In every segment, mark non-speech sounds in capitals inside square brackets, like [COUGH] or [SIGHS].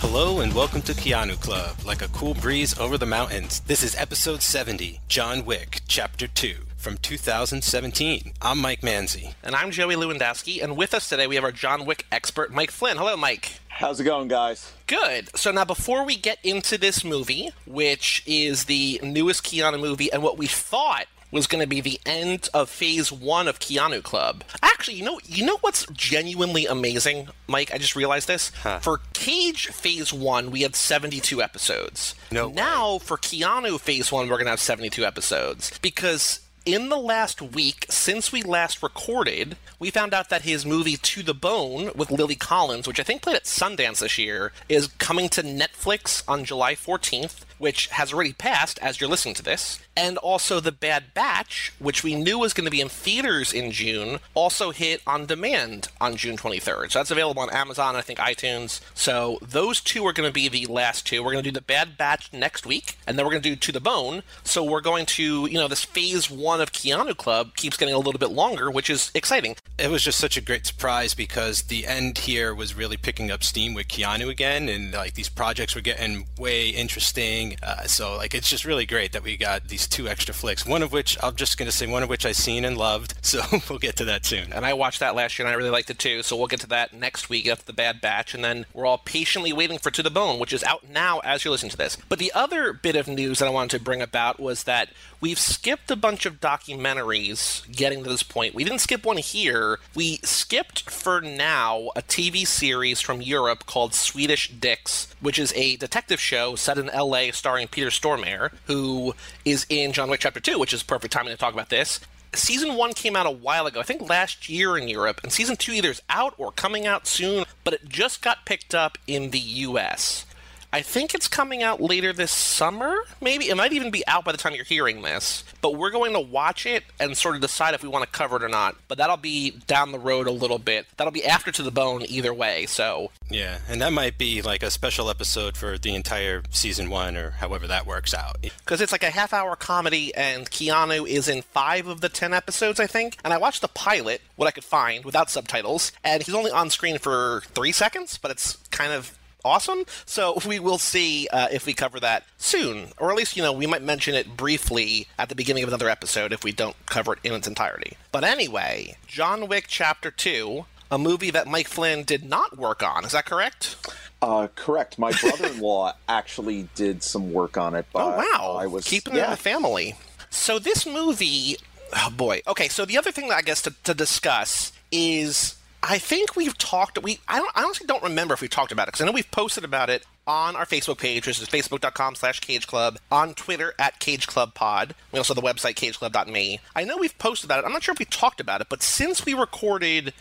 Hello and welcome to Keanu Club, like a cool breeze over the mountains. This is episode 70, John Wick, Chapter 2, from 2017. I'm Mike Manzi. And I'm Joey Lewandowski, and with us today we have our John Wick expert, Mike Flynn. Hello, Mike. How's it going, guys? Good. So now, before we get into this movie, which is the newest Keanu movie, and what we thought was going to be the end of Phase One of Keanu Club. Actually, you know, you know what's genuinely amazing, Mike? I just realized this. For Cage Phase One, we had seventy-two episodes. No way. Now for Keanu Phase One, we're going to have seventy-two episodes because in the last week since we last recorded, we found out that his movie To the Bone with Lily Collins, which I think played at Sundance this year, is coming to Netflix on July 14th, which has already passed as you're listening to this. And also The Bad Batch, which we knew was going to be in theaters in June, also hit on demand on June 23rd. So that's available on Amazon, I think iTunes. So those two are going to be the last two. We're going to do The Bad Batch next week, and then we're going to do To the Bone. So we're going to, you know, this phase one of Keanu Club keeps getting a little bit longer, which is exciting. It was just such a great surprise because the end here was really picking up steam with Keanu again, and like these projects were getting way interesting. Uh, so like it's just really great that we got these two extra flicks. One of which I'm just gonna say one of which I seen and loved. [LAUGHS] So we'll get to that soon. And I watched that last year and I really liked it too. So we'll get to that next week after the Bad Batch. And then we're all patiently waiting for To the Bone, which is out now as you're listening to this. But the other bit of news that I wanted to bring about was that we've skipped a bunch of documentaries getting to this point. We didn't skip one here. We skipped for now a TV series from Europe called Swedish Dicks, which is a detective show set in LA starring Peter Stormare, who is in John Wick Chapter 2, which is perfect timing to talk about this season one came out a while ago, I think last year in Europe, and season two either is out or coming out soon, but it just got picked up in the US. I think it's coming out later this summer, maybe. It might even be out by the time you're hearing this. But we're going to watch it and sort of decide if we want to cover it or not. But that'll be down the road a little bit. That'll be after To the Bone either way, so. Yeah, and that might be like a special episode for the entire season one or however that works out. Because it's like a half hour comedy, and Keanu is in five of the ten episodes, I think. And I watched the pilot, what I could find, without subtitles, and he's only on screen for three seconds, but it's kind of awesome. So [LAUGHS] we will see uh, if we cover that soon, or at least you know we might mention it briefly at the beginning of another episode if we don't cover it in its entirety. But anyway, John Wick Chapter Two, a movie that Mike Flynn did not work on. Is that correct? Uh, correct. My brother-in-law [LAUGHS] actually did some work on it. But oh wow! I was keeping it in yeah. the family. So this movie, oh boy. Okay, so the other thing that I guess to, to discuss is I think we've talked. We I don't I honestly don't remember if we talked about it because I know we've posted about it on our Facebook page, which is facebook.com slash cage club, on Twitter at cage club pod. We also have the website cageclub.me. I know we've posted about it. I'm not sure if we talked about it, but since we recorded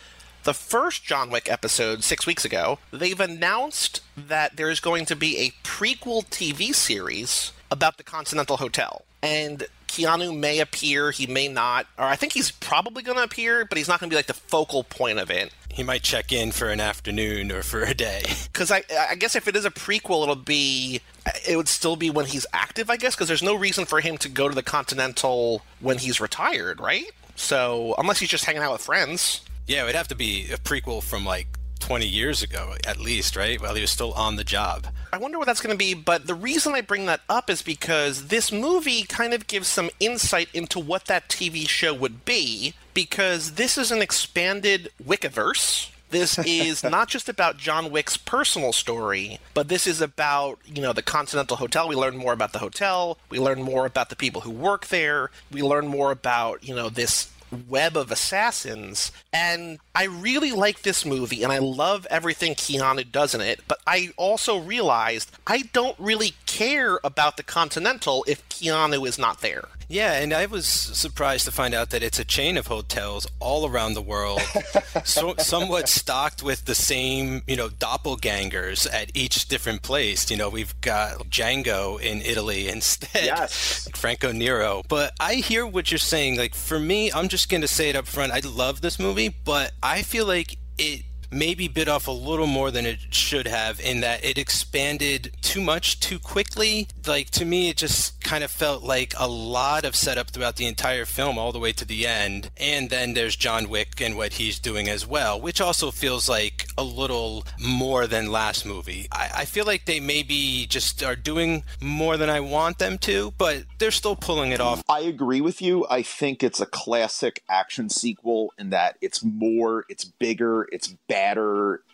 the first John Wick episode six weeks ago, they've announced that there is going to be a prequel TV series about the Continental Hotel. And Keanu may appear, he may not, or I think he's probably going to appear, but he's not going to be like the focal point of it. He might check in for an afternoon or for a day. [LAUGHS] Because I, I guess if it is a prequel, it'll be, it would still be when he's active, I guess, because there's no reason for him to go to the Continental when he's retired, right? So, unless he's just hanging out with friends. Yeah, it would have to be a prequel from like 20 years ago, at least, right? While he was still on the job. I wonder what that's going to be, but the reason I bring that up is because this movie kind of gives some insight into what that TV show would be, because this is an expanded Wickiverse. This [LAUGHS] is not just about John Wick's personal story, but this is about, you know, the Continental Hotel. We learn more about the hotel. We learn more about the people who work there. We learn more about, you know, this web of assassins. And I really like this movie and I love everything Keanu does in it, but I also realized I don't really care about the Continental if Keanu is not there. Yeah, and I was surprised to find out that it's a chain of hotels all around the world, [LAUGHS] so, somewhat stocked with the same, you know, doppelgangers at each different place. You know, we've got Django in Italy instead, Yes. [LAUGHS] Franco Nero. But I hear what you're saying. Like for me, I'm just going to say it up front. I love this movie, but I feel like it maybe bit off a little more than it should have in that it expanded too much too quickly. Like to me, it just kind of felt like a lot of setup throughout the entire film, all the way to the end. And then there's John Wick and what he's doing as well, which also feels like a little more than last movie. I, I feel like they maybe just are doing more than I want them to, but they're still pulling it off. I agree with you. I think it's a classic action sequel in that it's more, it's bigger, it's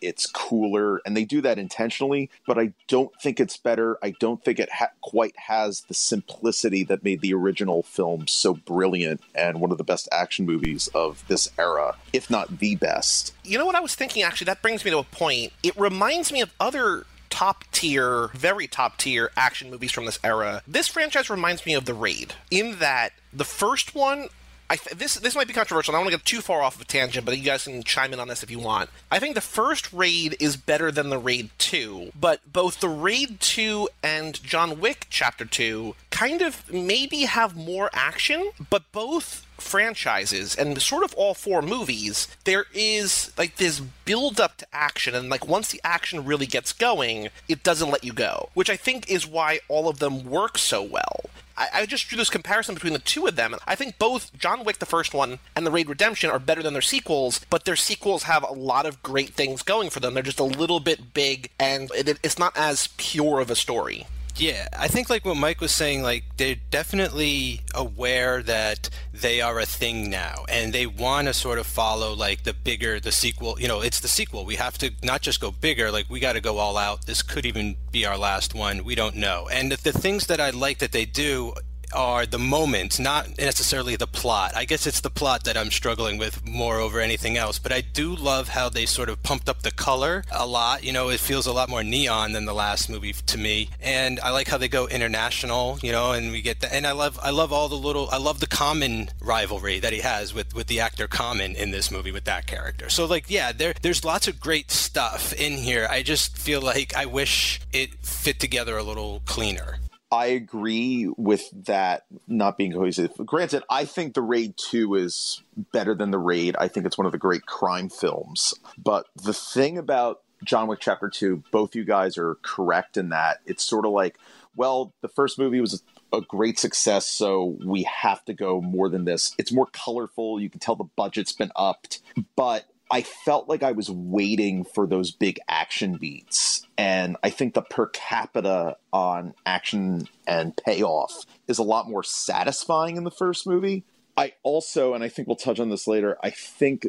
it's cooler, and they do that intentionally. But I don't think it's better. I don't think it ha- quite has the simplicity that made the original film so brilliant and one of the best action movies of this era, if not the best. You know what I was thinking? Actually, that brings me to a point. It reminds me of other top tier, very top tier action movies from this era. This franchise reminds me of The Raid in that the first one th- this this might be controversial. I don't want to get too far off of a tangent, but you guys can chime in on this if you want. I think the first Raid is better than the Raid 2, but both the Raid 2 and John Wick Chapter 2 kind of maybe have more action, but both franchises and sort of all four movies, there is like this build up to action, and like once the action really gets going, it doesn't let you go, which I think is why all of them work so well. I, I, just drew this comparison between the two of them. I think both John Wick, the first one, and The Raid Redemption are better than their sequels, but their sequels have a lot of great things going for them. They're just a little bit big, and it, it's not as pure of a story. Yeah, I think like what Mike was saying, like they're definitely aware that they are a thing now, and they want to sort of follow like the bigger the sequel. You know, it's the sequel. We have to not just go bigger. Like we got to go all out. This could even be our last one. We don't know. And the, the things that I like that they do are the moments, not necessarily the plot. I guess it's the plot that I'm struggling with more over anything else. But I do love how they sort of pumped up the color a lot. You know, it feels a lot more neon than the last movie to me. And I like how they go international. You know, and we get that. And I love, I love all the little, I love the Common rivalry that he has with with the actor Common in this movie with that character. So like, yeah, there there's lots of great stuff in here. I just feel like I wish it fit together a little cleaner. I agree with that not being cohesive. Granted, I think the Raid 2 is better than the Raid. I think it's one of the great crime films. But the thing about John Wick Chapter 2, both you guys are correct in that it's sort of like, well, the first movie was a great success, so we have to go more than this. It's more colorful. You can tell the budget's been upped. But I felt like I was waiting for those big action beats. And I think the per capita on action and payoff is a lot more satisfying in the first movie. I also, and I think we'll touch on this later, I think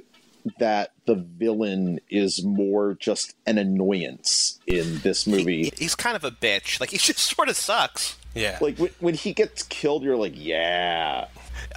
that the villain is more just an annoyance in this movie. He, he's kind of a bitch. Like, he [LAUGHS] just sort of sucks. Yeah. Like, when, when he gets killed, you're like, yeah.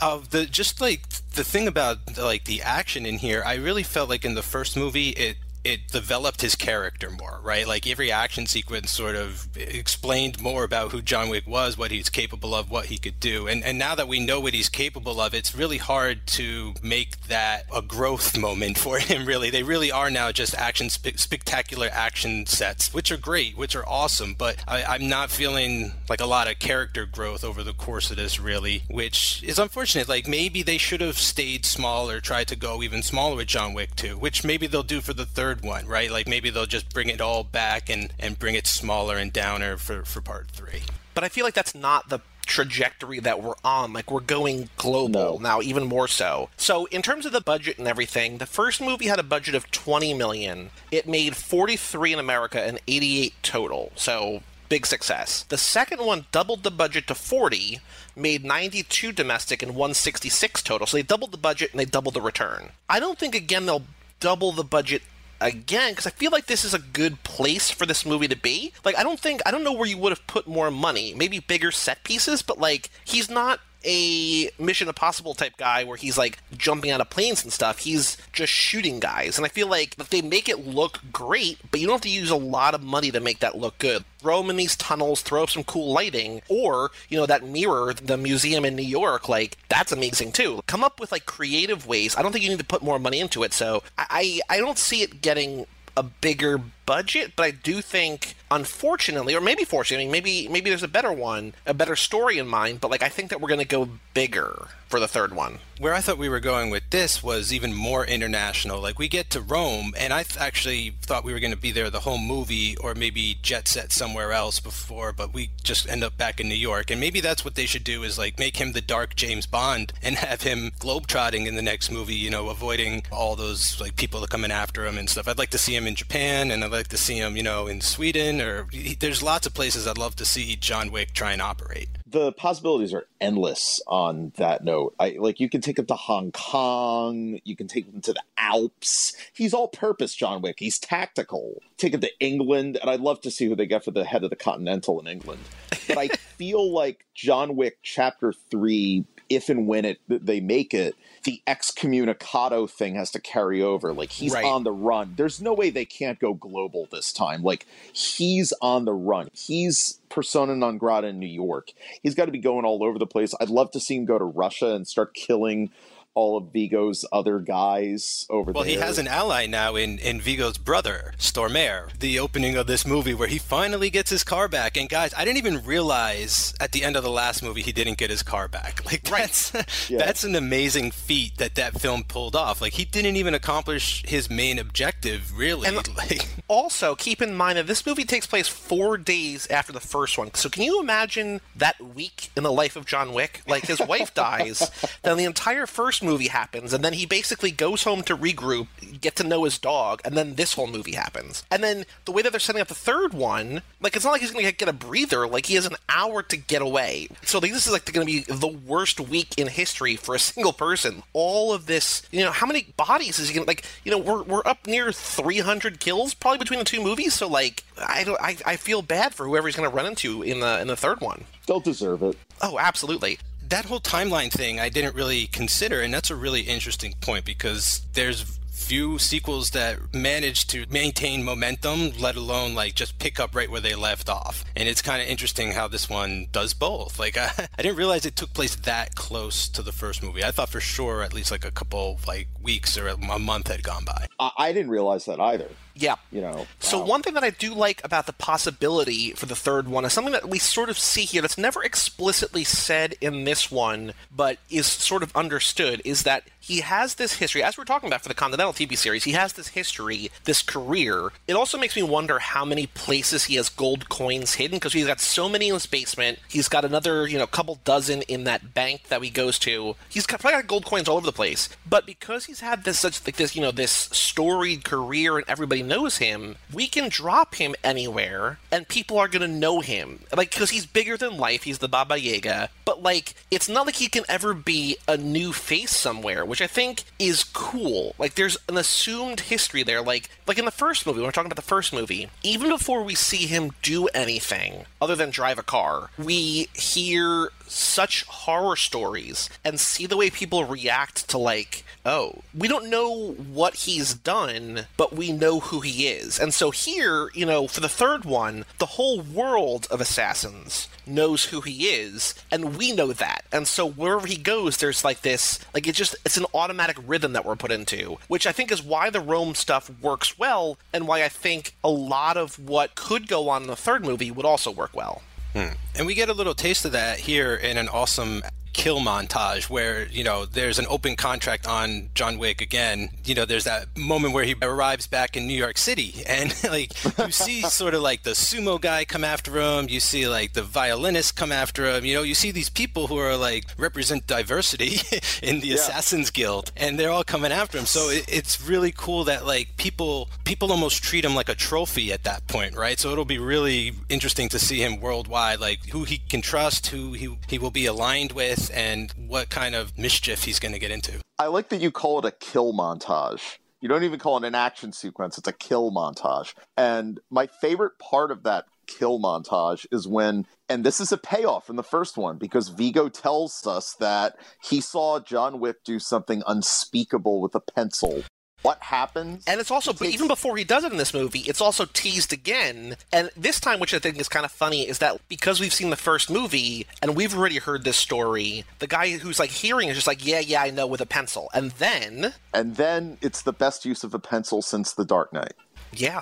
Uh, the just like the thing about like the action in here, I really felt like in the first movie it it developed his character more, right? Like every action sequence sort of explained more about who John Wick was, what he's capable of, what he could do. And and now that we know what he's capable of, it's really hard to make that a growth moment for [LAUGHS] him really. They really are now just action spe- spectacular action sets, which are great, which are awesome, but I, I'm not feeling like a lot of character growth over the course of this really, which is unfortunate. Like maybe they should have stayed smaller, tried to go even smaller with John Wick 2, which maybe they'll do for the third third one, right? Like maybe they'll just bring it all back and, and bring it smaller and downer for, for part three. But I feel like that's not the trajectory that we're on. Like we're going global No. now, even more so. So in terms of the budget and everything, the first movie had a budget of 20 million. It made 43 in America and 88 total. So big success. The second one doubled the budget to 40, made 92 domestic and 166 total. So they doubled the budget and they doubled the return. I don't think again they'll double the budget again because I feel like this is a good place for this movie to be. Like I don't think I don't know where you would have put more money. Maybe bigger set pieces, but like he's not a Mission Impossible type guy where he's like jumping out of planes and stuff. He's just shooting guys. And I feel like they make it look great, but you don't have to use a lot of money to make that look good. Throw them in these tunnels, throw up some cool lighting, or, you know, that mirror, the museum in New York, like, that's amazing too. Come up with like creative ways. I don't think you need to put more money into it. So I I don't see it getting a bigger budget, but I do think, unfortunately, or maybe fortunately, maybe maybe there's a better one, a better story in mind. But like, I think that we're going to go bigger for the third one. Where I thought we were going with this was even more international. Like we get to Rome, and I th- actually thought we were going to be there the whole movie, or maybe jet set somewhere else before, but we just end up back in New York. And maybe that's what they should do is like make him the dark James Bond and have him globetrotting in the next movie. You know, avoiding all those like people that coming after him and stuff. I'd like to see him in Japan, and I'd like to see him, you know, in Sweden, or there's lots of places I'd love to see John Wick try and operate the possibilities are endless on that note. I like you can take him to Hong Kong, you can take him to the Alps. He's all purpose, John Wick. He's tactical. Take him to England, and I'd love to see who they get for the head of the Continental in England. But I [LAUGHS] feel like John Wick Chapter Three, if and when it they make it, the excommunicado thing has to carry over. Like he's right. on the run. There's no way they can't go global this time. Like he's on the run. He's persona non grata in New York. He's got to be going all over the place. I'd love to see him go to Russia and start killing all of Viggo's other guys over well, there. Well, he has an ally now in, in Viggo's brother, Stormare. The opening of this movie where he finally gets his car back. And guys, I didn't even realize at the end of the last movie he didn't get his car back. [LAUGHS] Like that's yeah. that's an amazing feat that that film pulled off. Like he didn't even accomplish his main objective, really. And [LAUGHS] like also keep in mind that this movie takes place 4 days after the first one. So can you imagine that week in the life of John Wick? Like his wife [LAUGHS] dies, then the entire first movie happens, and then he basically goes home to regroup, get to know his dog, and then this whole movie happens. And then the way that they're setting up the third one, like it's not like he's going to get a breather. Like he has an hour to get away. So like, this is like going to be the worst week in history for a [LAUGHS] single person. All of this, you know, how many bodies is he going to like? You know, we're we're up near 300 kills probably between the two movies. So like, I don't, I, I feel bad for whoever he's going to run into in the in the third one. They'll deserve it. Oh, absolutely that whole timeline thing I didn't really consider, and that's a really interesting point because there's few sequels that manage to maintain momentum, let alone like just pick up right where they left off. And it's kind of interesting how this one does both. Like [LAUGHS] I, I didn't realize it took place that close to the first movie. I thought for sure at least like a couple like weeks or a month had gone by. I, I didn't realize that either. Yeah. You know. So wow. one thing that I do like about the possibility for the third one is something that we sort of see here that's never explicitly said in this one, but is sort of understood is that he has this history, as we're talking about for the Continental TV series, he has this history, this career. It also makes me wonder how many places he has gold coins hidden because he's got so many in his basement. He's got another, you know, couple dozen in that bank that he goes to. He's got, probably got gold coins all over the place. But because he's had this such like this, you know, this storied career and everybody knows him, we can drop him anywhere and people are going to know him. Like cuz he's bigger than life, he's the Baba Yaga, but like it's not like he can ever be a new face somewhere which I think is cool. Like there's an assumed history there. Like like in the first movie, when we're talking about the first movie, even before we see him do anything other than drive a car, we hear such horror stories and see the way people react to like oh we don't know what he's done but we know who he is. And so here you know for the third one the whole world of assassins knows who he is and we know that. And so wherever he goes there's like this like it just it's an automatic rhythm that we're put into which i think is why the rome stuff works well and why i think a lot of what could go on in the third movie would also work well. Hmm. And we get a little taste of that here in an awesome kill montage where you know there's an open contract on John Wick again. You know, there's that moment where he arrives back in New York City, [LAUGHS] and like you see sort of like the sumo guy come after him. You see like the violinist come after him. You know, you see these people who are like represent diversity [LAUGHS] in the yeah. Assassins Guild, and they're all coming after him. So it, it's really cool that like people people almost treat him like a trophy at that point, right? So it'll be really interesting to see him worldwide, like who he can trust, who he he will be aligned with and what kind of mischief he's going to get into. I like that you call it a kill montage. You don't even call it an action sequence, it's a kill montage. And my favorite part of that kill montage is when, and this is a payoff from the first one because Viggo tells us that he saw John Wick do something unspeakable with a pencil what happens. And it's also, takes... even before he does it in this movie, it's also teased again. And this time, which I think is kind of funny, is that because we've seen the first movie and we've already heard this story, the guy who's like hearing is just like, yeah, yeah, I know, with a pencil. And then. And then it's the best use of a pencil since The Dark Knight. Yeah.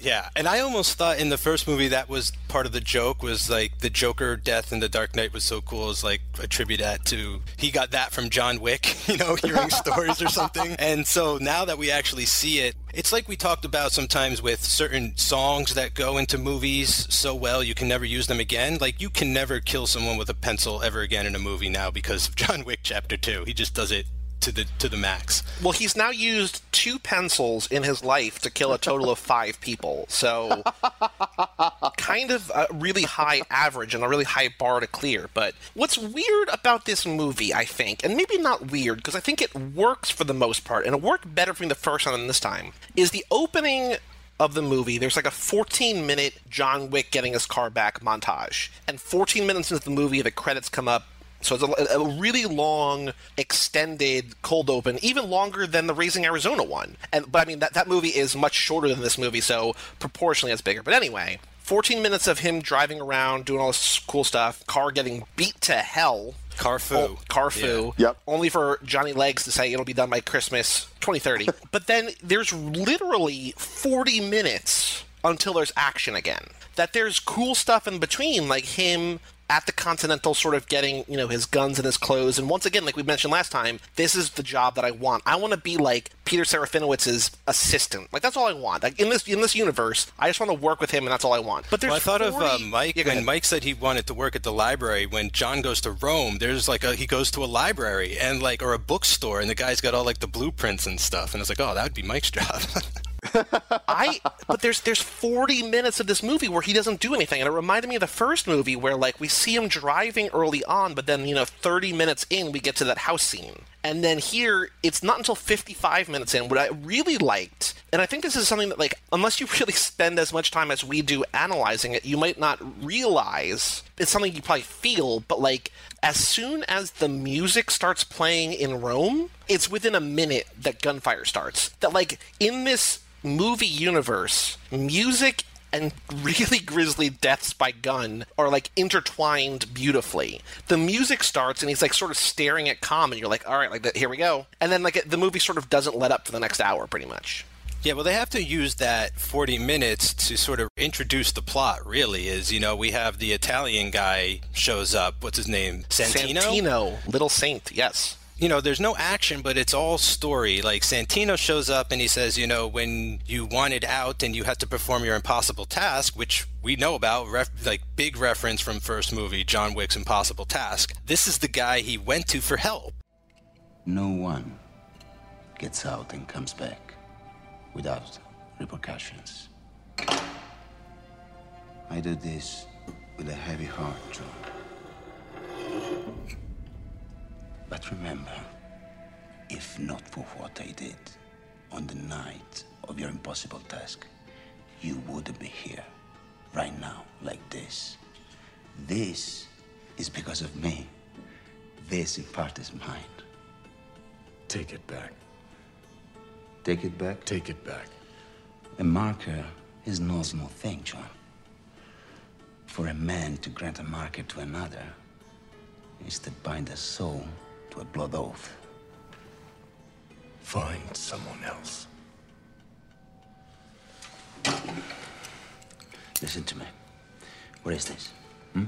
Yeah, and I almost thought in the first movie that was part of the joke was like the Joker death in the Dark Knight was so cool is like attribute that to he got that from John Wick, [LAUGHS] you know, hearing [LAUGHS] stories or something. And so now that we actually see it, it's like we talked about sometimes with certain songs that go into movies so well you can never use them again. Like you can never kill someone with a pencil ever again in a movie now because of John Wick Chapter Two. He just does it to the to the max. Well, he's now used two pencils in his life to kill a total of five people. So, [LAUGHS] kind of a really high average and a really high bar to clear. But what's weird about this movie, I think, and maybe not weird because I think it works for the most part, and it worked better for me the first time than this time, is the opening of the movie, there's like a 14 minute John Wick getting his car back montage. And 14 minutes into the movie, the credits come up. So it's a, a really long, extended cold open, even longer than the Raising Arizona one. And but I mean that that movie is much shorter than this movie, so proportionally it's bigger. But anyway, 14 minutes of him driving around, doing all this cool stuff, car getting beat to hell. Carfu. Oh, Carfu. Yeah. Yep. Only for Johnny Legs to say it'll be done by Christmas 2030. [LAUGHS] but then there's literally 40 minutes until there's action again. That there's cool stuff in between, like him at the Continental sort of getting, you know, his guns and his clothes. And once again, like we mentioned last time, this is the job that I want. I want to be like Peter Serafinowicz's assistant. Like that's all I want. Like in this in this universe, I just want to work with him and that's all I want. But there's Well, I thought of uh, Mike Yeah, when. Mike said he wanted to work at the library. When John goes to Rome, there's like a he goes to a library and like or a bookstore, and the guy's got all like the blueprints and stuff. And it's like, oh, that would be Mike's job. [LAUGHS] I but there's there's 40 minutes of this movie where he doesn't do anything, and it reminded me of the first movie where like we see him driving early on, but then you know 30 minutes in we get to that house scene, and then here it's not until 55 minutes in. What I really liked, and I think this is something that like unless you [LAUGHS] really spend as much time as we do analyzing it, you might not realize it's something you probably feel, but like as soon as the music starts playing in Rome, it's within a minute that gunfire starts. That like in this movie universe, music and really [LAUGHS] grisly deaths by gun are like intertwined beautifully. The music starts and he's like sort of staring at Com, and you're like, all right, like here we go. And then like the movie sort of doesn't let up for the next hour, pretty much. Yeah, well, they have to use that 40 minutes to sort of introduce the plot, really. Is, you know, we have the Italian guy shows up. What's his name? Santino? Santino, Little Saint, yes. You know, there's no action, but it's all story. Like, Santino shows up and he says, you know, when you wanted out and you had to perform your impossible task, which we know about, ref- like, big reference from first movie, John Wick's Impossible Task. This is the guy he went to for help. No one gets out and comes back without repercussions. I do this with a heavy heart, John. But remember, if not for what I did on the night of your impossible task, you wouldn't be here right now like this. This is because of me. This, in part, is mine. Take it back. Take it back. Take it back. A marker is no small thing, John. For a man to grant a marker to another is to bind a soul to a blood oath. Find someone else. Listen to me. What is this? Hmm?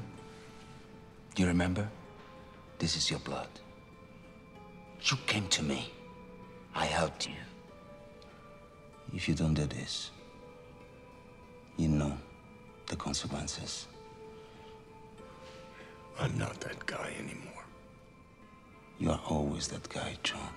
Do you remember? This is your blood. You came to me. I helped you. If you don't do this, you know the consequences. I'm not that guy anymore. You are always that guy, John.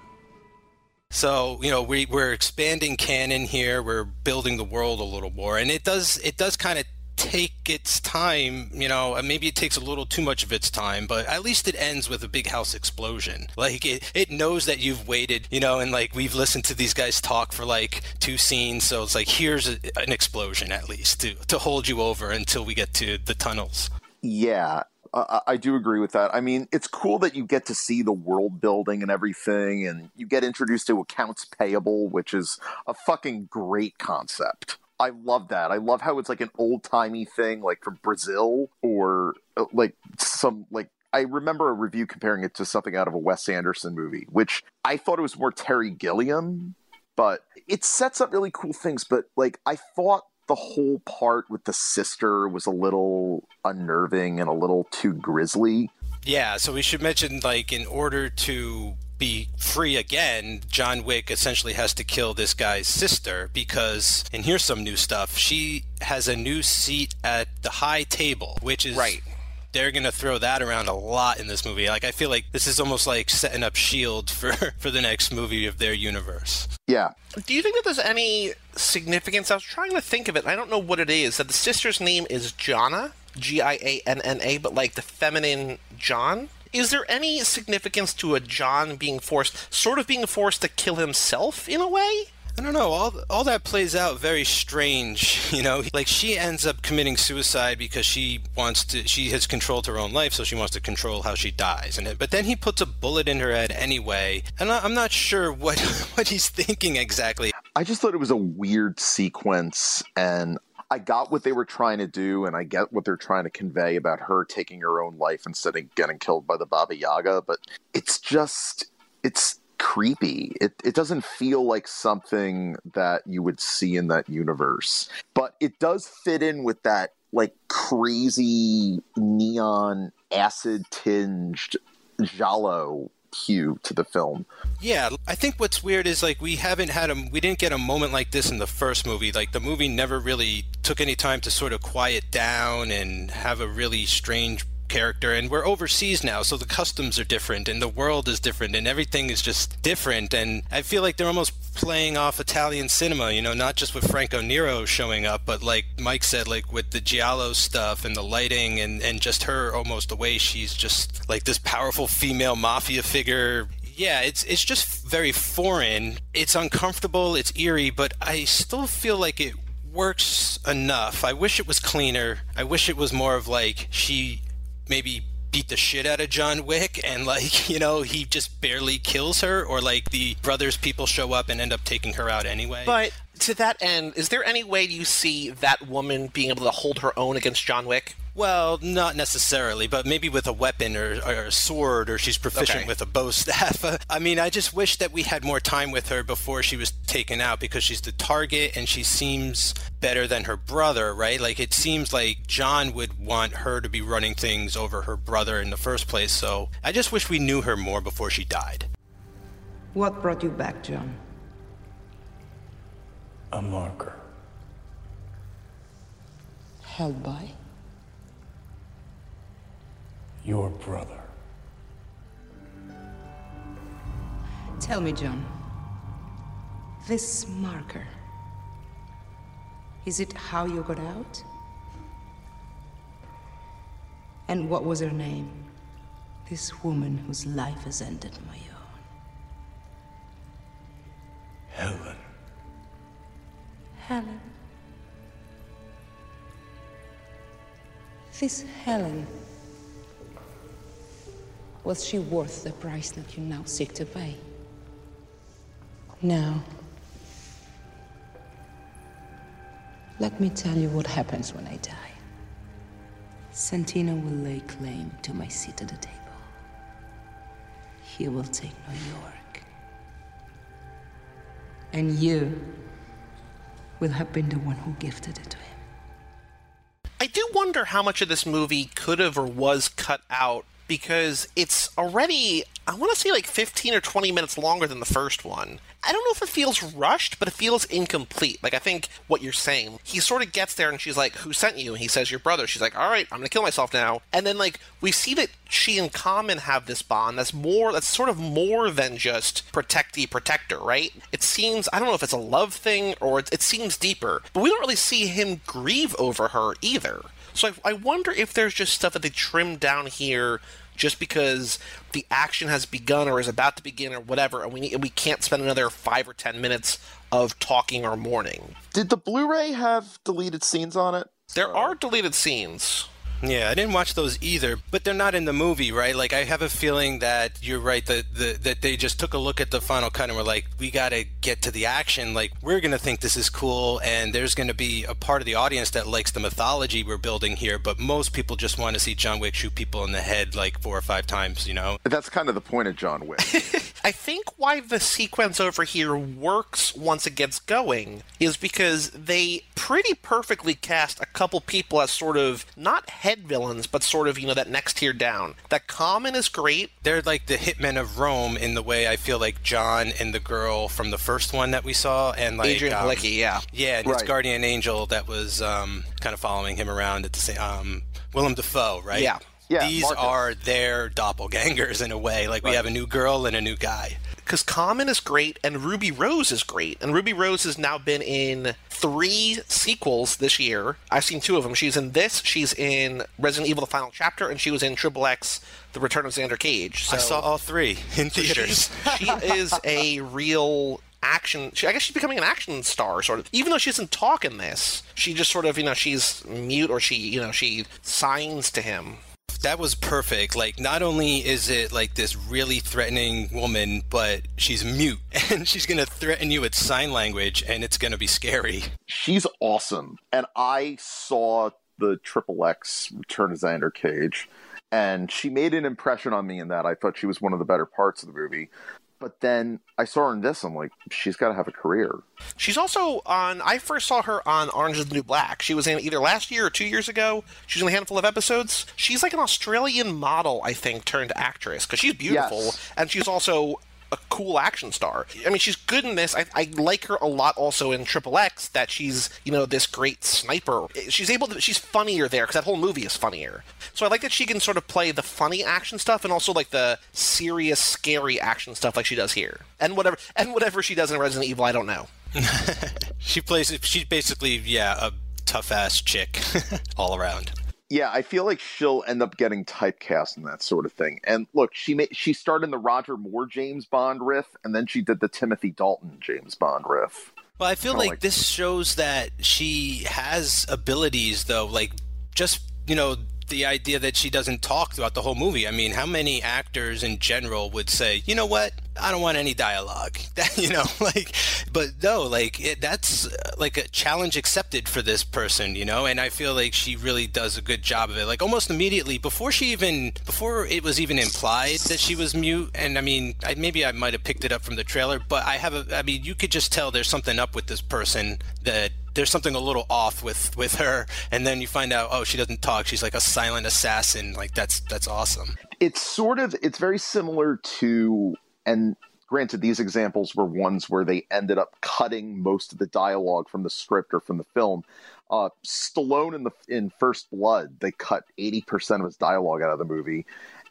So you know we we're expanding canon here. We're building the world a little more, and it does it does kind of take its time. You know, maybe it takes a little too much of its time, but at least it ends with a big house explosion. Like it it knows that you've waited. You know, and like we've listened to these guys talk for like two scenes, so it's like here's a, an explosion at least to to hold you over until we get to the tunnels. Yeah, I, I do agree with that. I mean, it's cool that you get to see the world building and everything, and you get introduced to accounts payable, which is a fucking great concept. I love that. I love how it's like an old timey thing, like from Brazil, or uh, like some like. I remember a review comparing it to something out of a Wes Anderson movie, which I thought it was more Terry Gilliam, but it sets up really cool things. But like, I thought the whole part with the sister was a little unnerving and a little too grisly. Yeah, so we should mention like in order to be free again, John Wick essentially has to kill this guy's sister because, and here's some new stuff, she has a new seat at the high table, which is. Right. They're gonna throw that around a lot in this movie. Like I feel like this is almost like setting up Shield for [LAUGHS] for the next movie of their universe. Yeah. Do you think that there's any significance? I was trying to think of it. I don't know what it is. That the sister's name is Gianna, G I A N N A, but like the feminine John. Is there any significance to a John being forced, sort of being forced to kill himself in a way? I don't know. All all that plays out very strange, [LAUGHS] you know. Like she ends up committing suicide because she wants to. She has controlled her own life, so she wants to control how she dies. And but then he puts a bullet in her head anyway, and I- I'm not sure what [LAUGHS] what he's thinking exactly. I just thought it was a weird sequence and I got what they were trying to do and I get what they're trying to convey about her taking her own life instead of getting killed by the Baba Yaga, but it's just it's creepy. It it doesn't feel like something that you would see in that universe. But it does fit in with that like crazy neon acid tinged giallo hue to the film. Yeah, I think what's weird is like we haven't had a we didn't get a moment like this in the first movie. Like the movie never really took any time to sort of quiet down and have a really strange character and we're overseas now so the customs are different and the world is different and everything is just different and I feel like they're almost playing off Italian cinema, you know, not just with Franco Nero showing up, but like Mike said, like with the Giallo stuff and the lighting and, and just her almost the way she's just like this powerful female mafia figure yeah, it's it's just very foreign. It's uncomfortable, it's eerie, but I still feel like it works enough. I wish it was cleaner. I wish it was more of like she maybe beat the shit out of John Wick and like, [LAUGHS] you know, he just barely kills her or like the brothers people show up and end up taking her out anyway. But to that end, is there any way you see that woman being able to hold her own against John Wick? Well, not necessarily, but maybe with a weapon or, or a sword, or she's proficient Okay. with a bow [LAUGHS] staff. Uh, I mean, I just wish that we had more time with her before she was taken out because she's the target and she seems better than her brother, right? Like, it seems like John would want her to be running things over her brother in the first place. So I just wish we knew her more before she died. What brought you back, John? A marker. Held by? Your brother. Tell me, John. This marker. Is it how you got out? And what was her name? This woman whose life has ended my own. Helen. Helen. This Helen. Was she worth the price that you now seek to pay? Now, let me tell you what happens when I die. Santino will lay claim to my seat at the table. He will take New York. And you will have been the one who gifted it to him. I do wonder how much of this movie could have or was cut out because it's already, I want to say like 15 or 20 minutes longer than the first one. I don't know if it feels rushed, but it feels incomplete. Like, I think what you're saying, he sort of gets there and she's like, Who sent you? And he says, Your brother. She's like, All right, I'm to kill myself now. And then, like, we see that she and Common have this bond that's more, that's sort of more than just protectee protector, right? It seems, I don't know if it's a love thing or it, it seems deeper, but we don't really see him grieve over her either. So I, I wonder if there's just stuff that they trimmed down here just because the action has begun or is about to begin or whatever, and we need, we can't spend another five or ten minutes of talking or mourning. Did the Blu-ray have deleted scenes on it? There uh, are deleted scenes. Yeah, I didn't watch those either, but they're not in the movie, right? Like I have a feeling that you're right that the, that they just took a look at the final cut and were like, we got to get to the action. Like we're going to think this is cool and there's going to be a part of the audience that likes the mythology we're building here, but most people just want to see John Wick shoot people in the head like four or five times, you know. That's kind of the point of John Wick. [LAUGHS] I think why the sequence over here works once it gets going is because they pretty perfectly cast a couple people as sort of not head villains, but sort of you know that next tier down. That Common is great. They're like the hitmen of Rome in the way I feel like John and the girl from the first one that we saw, and like Adrian um, Palicki, yeah. yeah, and his guardian angel that was um, kind of following him around at the same. Um, Willem Dafoe, right? Yeah. Yeah, These Marcus. are their doppelgangers in a way. Like we have a new girl and a new guy. Because Common is great and Ruby Rose is great. And Ruby Rose has now been in three sequels this year. I've seen two of them. She's in this, she's in Resident Evil The Final Chapter, and she was in Triple X The Return of Xander Cage. So I saw all three in [LAUGHS] theaters. she is a real action she, i guess she's becoming an action star sort of even though she doesn't talk in this she just sort of you know she's mute or she you know she signs to him that was perfect. Like, not only is it like this really threatening woman, but she's mute [LAUGHS] and she's going to threaten you with sign language and it's going to be scary. She's awesome. And I saw the Triple X Return of Xander Cage, and she made an impression on me in that. I thought she was one of the better parts of the movie. But then I saw her in this. I'm like, she's got to have a career. She's also on. I first saw her on Orange is the New Black. She was in either last year or two years ago. She's in a handful of episodes. She's like an Australian model, I think, turned actress because she's beautiful Yes. and she's also a cool action star. I mean, she's good in this. I, I like her a lot also in Triple X. That she's you know this great sniper. She's able to. She's funnier there because that whole movie is funnier. So I like that she can sort of play the funny action stuff and also like the serious, scary action stuff like she does here. And whatever and whatever she does in Resident Evil, I don't know. [LAUGHS] She plays, she's basically, yeah, a tough ass chick [LAUGHS] all around. Yeah, I feel like she'll end up getting typecast and that sort of thing. And look, she made she started in the Roger Moore James Bond riff, and then she did the Timothy Dalton James Bond riff. Well, I feel like, like- this shows that she has abilities, though. Like, just, you know, the idea that she doesn't talk throughout the whole movie. I mean, how many actors in general would say, you know what? I don't want any dialogue. [LAUGHS] That, you know, [LAUGHS] like, but no, like, it, that's uh, like a challenge accepted for this person, you know? And I feel like she really does a good job of it. Like, almost immediately, before she even, before it was even implied that she was mute, and I mean, I, maybe I might have picked it up from the trailer, but I have a, I mean, you could just tell there's something up with this person that there's something a little off with with her and then you find out oh she doesn't talk. She's like a silent assassin. Like that's that's awesome. It's sort of it's very similar to and granted these examples were ones where they ended up cutting most of the dialogue from the script or from the film. Uh, Stallone in the in First Blood, they cut eighty percent of his dialogue out of the movie,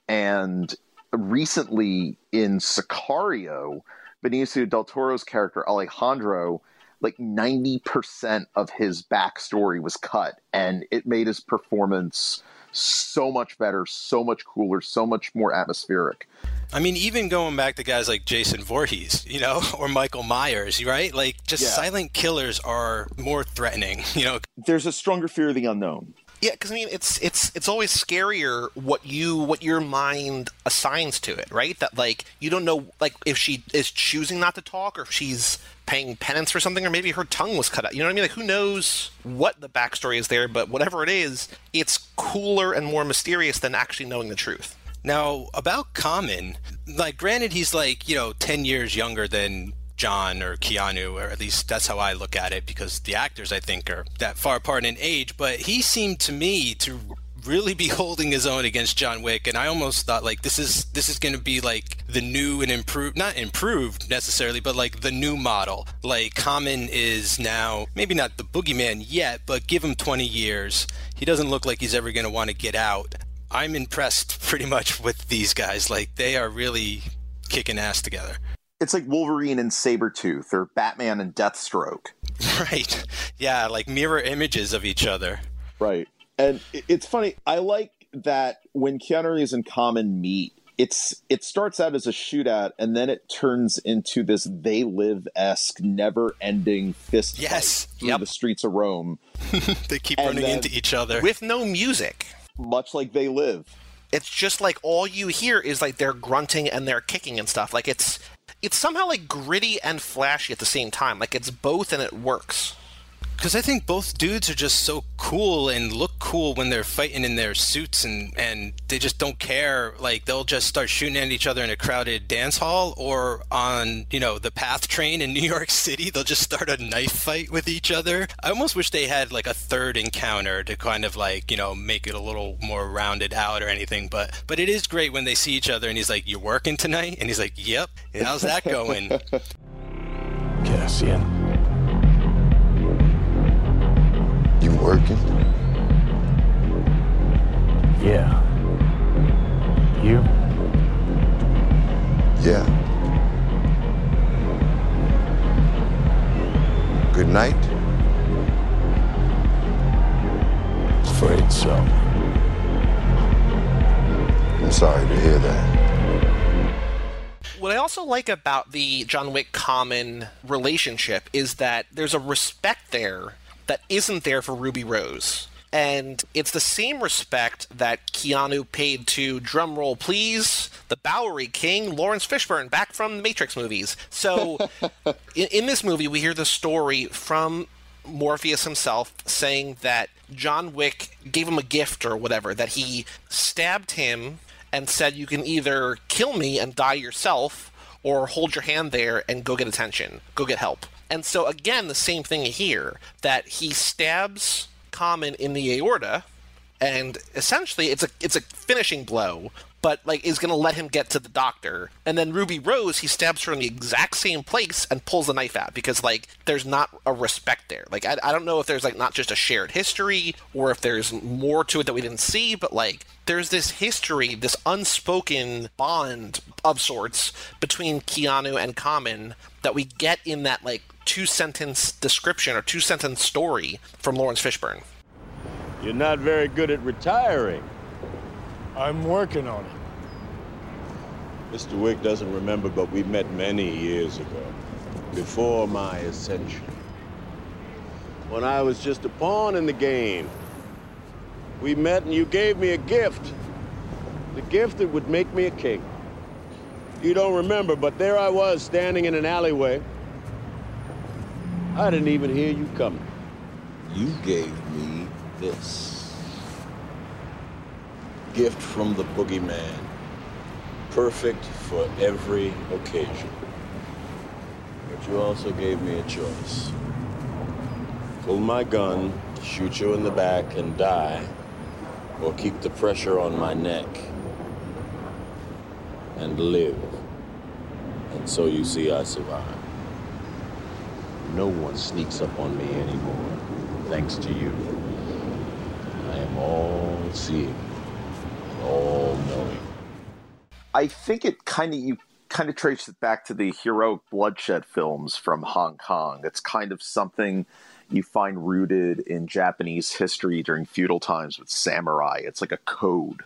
and recently in Sicario, Benicio del Toro's character Alejandro, like ninety percent of his backstory was cut, and it made his performance so much better, so much cooler, so much more atmospheric. i mean even going back to guys like jason Voorhees, you know [LAUGHS] or michael myers right like just Yeah. silent killers are more threatening [LAUGHS] you know There's a stronger fear of the unknown. Yeah, because I mean, it's it's it's always scarier what you what your mind assigns to it, right? That like you don't know, like if she is choosing not to talk, or if she's paying penance for something, or maybe her tongue was cut out. You know what I mean? Like who knows what the backstory is there? But whatever it is, it's cooler and more mysterious than actually knowing the truth. Now, about Common, like, granted, he's like, you know, 10 years younger than John or Keanu, or at least that's how I look at it, because the actors, I think, are that far apart in age, but he seemed to me to really be [LAUGHS] holding his own against John Wick and I almost thought like this is this is going to be like the new and improved not improved necessarily but like the new model. Like Common is now maybe not the boogeyman yet but give him 20 years. He doesn't look like he's ever going to want to get out. I'm impressed [LAUGHS] pretty much with these guys. Like they are really kicking ass together. It's like Wolverine and Sabretooth or Batman and Deathstroke. [LAUGHS] right. Yeah like mirror images of each other. Right. And it's funny. I like that when Keanu Reeves and Common meet, it's it starts out as a shootout and then it turns into this they live esque, never ending fist fight Yes. through Yep. the streets of Rome, [LAUGHS] they keep And running then- into each other With no music. much like they live. it's just like all you hear is like they're grunting and they're kicking and stuff. Like it's it's somehow like gritty and flashy at the same time. Like it's both and it works. Because I think both dudes are just so cool and look cool when they're fighting in their suits and and they just don't care. Like they'll just start shooting at each other in a crowded dance hall or on you know the PATH train in [LAUGHS] New York City. They'll just start a knife fight with each other. I almost wish they had like a third encounter to kind of like you know make it a little more rounded out or anything. But but it is great when they see each other and he's like, "You working tonight?" And he's like, "Yep." And how's that going? [LAUGHS] Cassian. You working? Yeah. You? Yeah. Good night. Afraid so. I'm sorry to hear that. What I also like about the John Wick Common relationship is that there's a respect there that isn't there for Ruby Rose. And it's the same respect that Keanu paid to drumroll please, the Bowery King, Laurence Fishburne, back from the Matrix movies. So [LAUGHS] in, in this movie, we hear the story from Morpheus himself saying that John Wick gave him a gift or whatever, that he stabbed him and said, You can either kill me and die yourself, or hold your hand there and go get attention, go get help. And so, again, the same thing here that he stabs Common in the aorta, and essentially it's a it's a finishing blow but like is going to let him get to the doctor. And then ruby rose he stabs her in the exact same place and pulls the knife out because like there's not a respect there. Like I, I don't know if there's like not just a shared history or if there's more to it that we didn't see but like there's this history this unspoken bond of sorts between keanu and common that we get in that like two sentence description or two sentence story from laurence fishburne You're not very good at retiring. I'm working on it. Mr. Wick doesn't remember, but we met many years ago, before my ascension. When I was just a pawn in the game. We met and you gave me a gift. The gift that would make me a king. You don't remember, but there I was standing in an alleyway. I didn't even hear you coming. You gave me this. Gift from the boogeyman. Perfect for every occasion. But you also gave me a choice. Pull my gun, shoot you in the back and die, or keep the pressure on my neck and live. And so you see I survive. No one sneaks up on me anymore, thanks to you. I am all seeing, all knowing. I think it kind of you kind of trace it back to the heroic bloodshed films from Hong Kong. It's kind of something you find rooted in Japanese history during feudal times with samurai. It's like a code.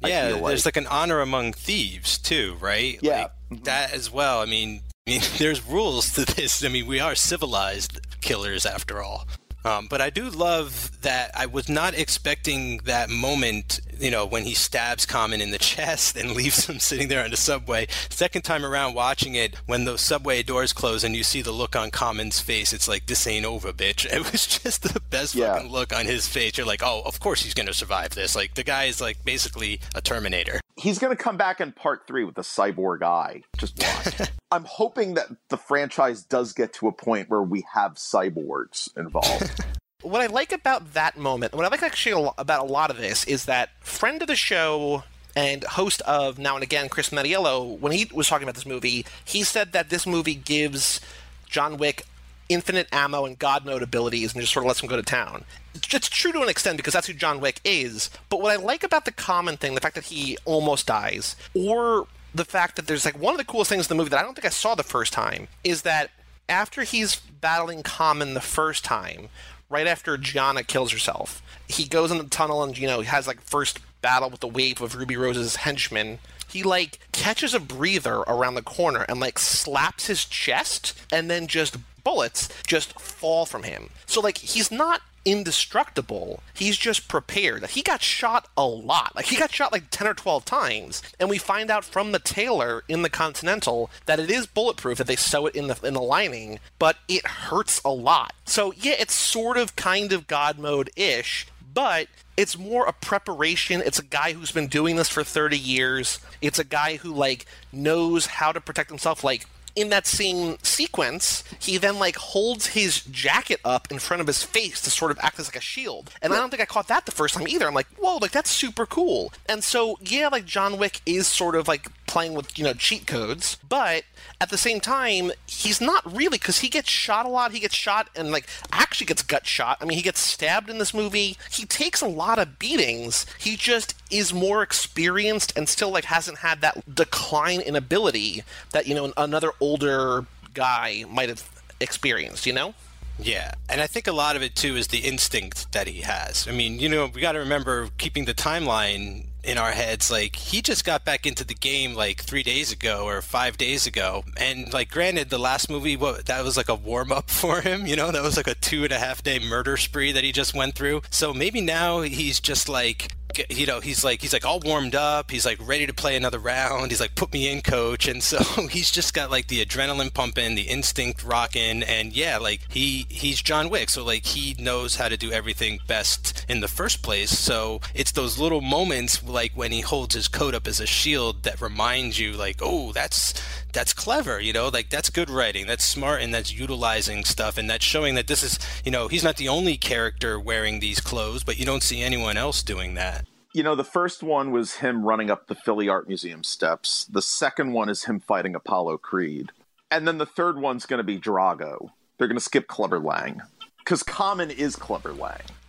Yeah, feel there's like an honor among thieves too, right? Yeah. Like, that as well. I mean, I [LAUGHS] mean, there's rules to this. I mean, we are civilized killers after all. Um, but I do love that I was not expecting that moment, you know, when he stabs Common in the [LAUGHS] chest and leaves him sitting there on the subway. Second time around watching it, when those subway doors close and you see the look on Common's face, it's like, this ain't over, bitch. [LAUGHS] It was just the best Yeah. fucking look on his face. You're like, oh, of course he's going to survive this. Like, the guy is like basically a Terminator. He's going to come back in part three with a cyborg eye. Just watch. [LAUGHS] I'm hoping that the franchise does get to a point where we have cyborgs involved. [LAUGHS] what I like about that moment, what I like actually about a lot of this is that friend of the show and host of Now and Again, Chris Mattiello, when he was talking about this movie, he said that this movie gives John Wick infinite ammo and God mode abilities and just sort of lets him go to town. It's true to an extent because that's who John Wick is. But what I like about the common thing, the fact that he almost dies, or the fact that there's like one of the coolest things in the movie that I don't think I saw the first time, is that after he's battling Common the first time, right after Gianna kills herself, he goes in the tunnel and you know he has like first battle with the wave of Ruby Rose's henchmen. He like catches a breather around the corner and like slaps his chest, and then just bullets just fall from him. So like he's not indestructible. He's just prepared. He got shot a lot. Like he got shot like 10 or 12 times. And we find out from the tailor in the Continental that it is bulletproof that they sew it in the in the lining, but it hurts a lot. So yeah, it's sort of kind of god mode-ish, but it's more a preparation. It's a guy who's been doing this for 30 years. It's a guy who like knows how to protect himself like in that same sequence, he then like holds his jacket up in front of his face to sort of act as like a shield. And I don't think I caught that the first time either. I'm like, whoa, like that's super cool. And so yeah, like John Wick is sort of like playing with you know cheat codes, but at the same time, he's not really because he gets shot a lot. He gets shot and like actually gets gut shot. I mean, he gets stabbed in this movie. He takes a lot of beatings. He just is more experienced and still like hasn't had that decline in ability that you know another older guy might have experienced. You know. Yeah, and I think a lot of it too is the instinct that he has. I mean, you know, we got to remember keeping the timeline in our heads like he just got back into the game like three days ago or five days ago and like granted the last movie what that was like a warm-up [LAUGHS] for him you know that was like a two and a half day murder spree that he just went through so maybe now he's just like you know he's like he's like all warmed up. He's like ready to play another round. He's like put me in coach. And so [LAUGHS] he's just got like the adrenaline pumping the instinct rocking. And yeah like he he's john wick. So like he knows how to do everything best in the first place. So it's those little moments like when he holds his coat up as a shield that reminds you like oh that's that's clever you know like that's good writing that's smart and that's utilizing stuff and that's showing that this is you know he's not the only character wearing these clothes but you don't see anyone else doing that you know, the first one was him running up the Philly Art Museum steps. The second one is him fighting Apollo Creed. And then the third one's going to be Drago. They're going to skip Clubber Lang. Because Common is Clubber Lang. [LAUGHS]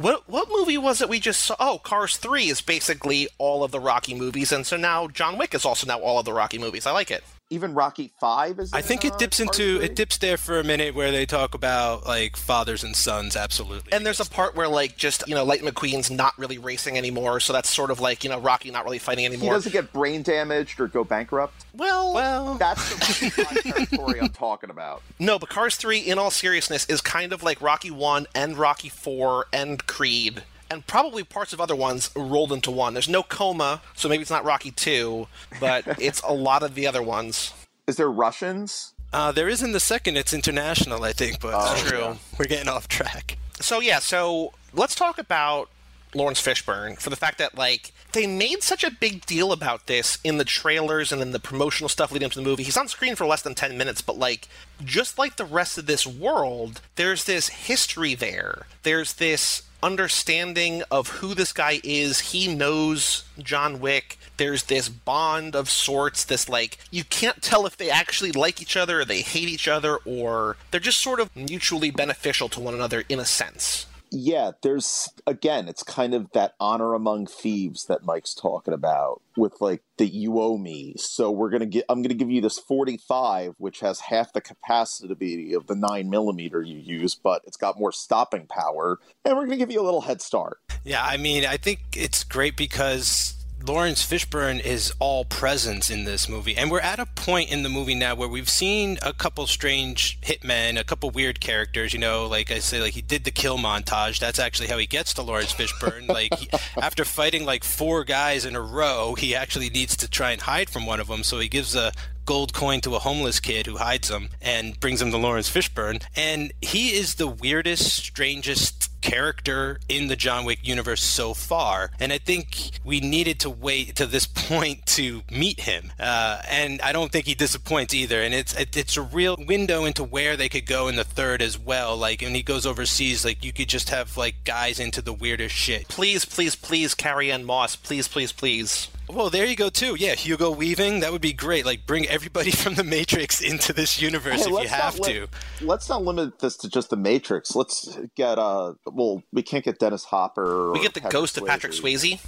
What what movie was it we just saw? Oh, Cars 3 is basically all of the Rocky movies, and so now John Wick is also now all of the Rocky movies. I like it. Even Rocky Five is. I think it dips uh, into Cars it dips there for a minute where they talk about like fathers and sons. Absolutely. And there's a part where like just you know Light McQueen's not really racing anymore, so that's sort of like you know Rocky not really fighting anymore. He anymore. doesn't get brain damaged or go bankrupt. well, well, [LAUGHS] That's the Rocky Five territory I'm talking about. no, but Cars 3, in all seriousness, is kind of like Rocky 1 and Rocky 4 and Creed. And probably parts of other ones rolled into one. There's no coma, so maybe it's not Rocky 2, but [LAUGHS] it's a lot of the other ones. Is there Russians? uh, there is in the second. It's international, I think, but Oh, True. yeah. we're getting off track. So yeah, so let's talk about Laurence Fishburne for the fact that like they made such a big deal about this in the trailers and in the promotional stuff leading up to the movie. He's on screen for less than 10 minutes, but like just like the rest of this world, there's this history there. There's this understanding of who this guy is. He knows John Wick. There's this bond of sorts, this like you can't tell if they actually like each other or they hate each other or they're just sort of mutually beneficial to one another in a sense. Yeah, there's again, it's kind of that honor among thieves that Mike's talking about with like the you owe me. So we're gonna get I'm gonna give you this 45, which has half the capacity of the nine millimeter you use, but it's got more stopping power, and we're gonna give you a little head start. Yeah, I mean, I think it's great because Laurence Fishburne is all presence in this movie. And we're at a point in the movie now where we've seen a couple strange hitmen, a couple weird characters, you know, like I say, like he did the kill montage. That's actually how he gets to Laurence Fishburne. [LAUGHS] like he, after fighting like four guys in a row, he actually needs to try and hide from one of them. So he gives a gold coin to a homeless kid who hides him and brings him to Lawrence Fishburne. And he is the weirdest, strangest character in the John Wick universe so far. And I think we needed to wait to this [LAUGHS] point to meet him. Uh, and I don't think he disappoints either. And it's it, it's a real window into where they could go in the third as well. Like when he goes overseas, like you could just have like guys into the weirdest shit. Please, please, please, Carrie-Anne Moss. Please, please, please. Well, there you go too. Yeah, Hugo Weaving. That would be great. Like bring everybody [LAUGHS] from the Matrix into this universe Hey, if you let's not have li- to. Let's not limit this to just the Matrix. Let's get uh well, we can't get Dennis Hopper. We get the Patrick ghost of Patrick Swayze.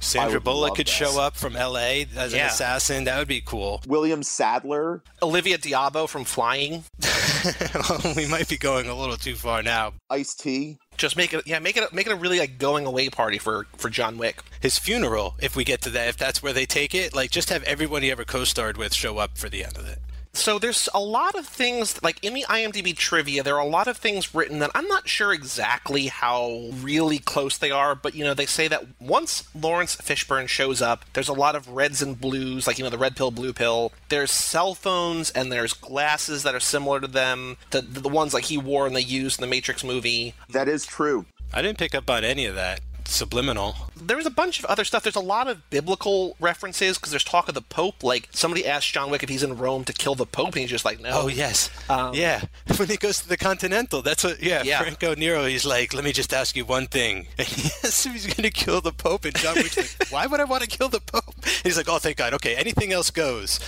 Sandra would Bullock could that. show up from L.A. as an assassin. That would be cool. William Sadler. Olivia d'Abo from Flying. [LAUGHS] we might be going a little too far now. Ice T. Just make it, yeah, make it, make it a really like going away party for for John Wick. His funeral, if we get to that, if that's where they take it, like just have everyone he ever co-starred with show up for the end of it. So there's a lot of things like in the IMDb trivia. There are a lot of things written that I'm not sure exactly how really close they are, but you know they say that once Laurence Fishburne shows up, there's a lot of reds and blues, like you know the red pill, blue pill. There's cell phones and there's glasses that are similar to them, to the ones like he wore and they used in the Matrix movie. That is true. I didn't pick up on any of that. Subliminal. There's a bunch of other stuff. There's a lot of biblical references because there's talk of the Pope. Like somebody asked John Wick if he's in Rome to kill the Pope, and he's just like, no. Oh yes, um, yeah. [LAUGHS] When he goes to the Continental, that's what. Yeah, Yeah. Franco Nero. He's like, let me just ask you one thing. [LAUGHS] And he asks if he's going to kill the Pope, and John Wick's like, why would I want to kill the Pope? [LAUGHS] He's like, oh, thank God. Okay, anything else goes.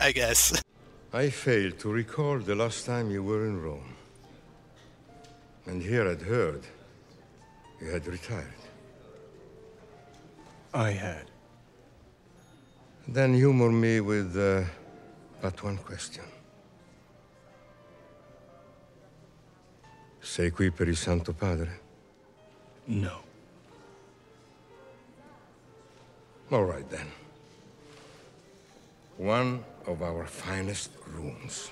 I guess. I fail to recall the last time you were in Rome. And here I'd heard you had retired. I had. Then humor me with uh, but one question. Sei qui per il Santo Padre? No. All right then. One of our finest rooms.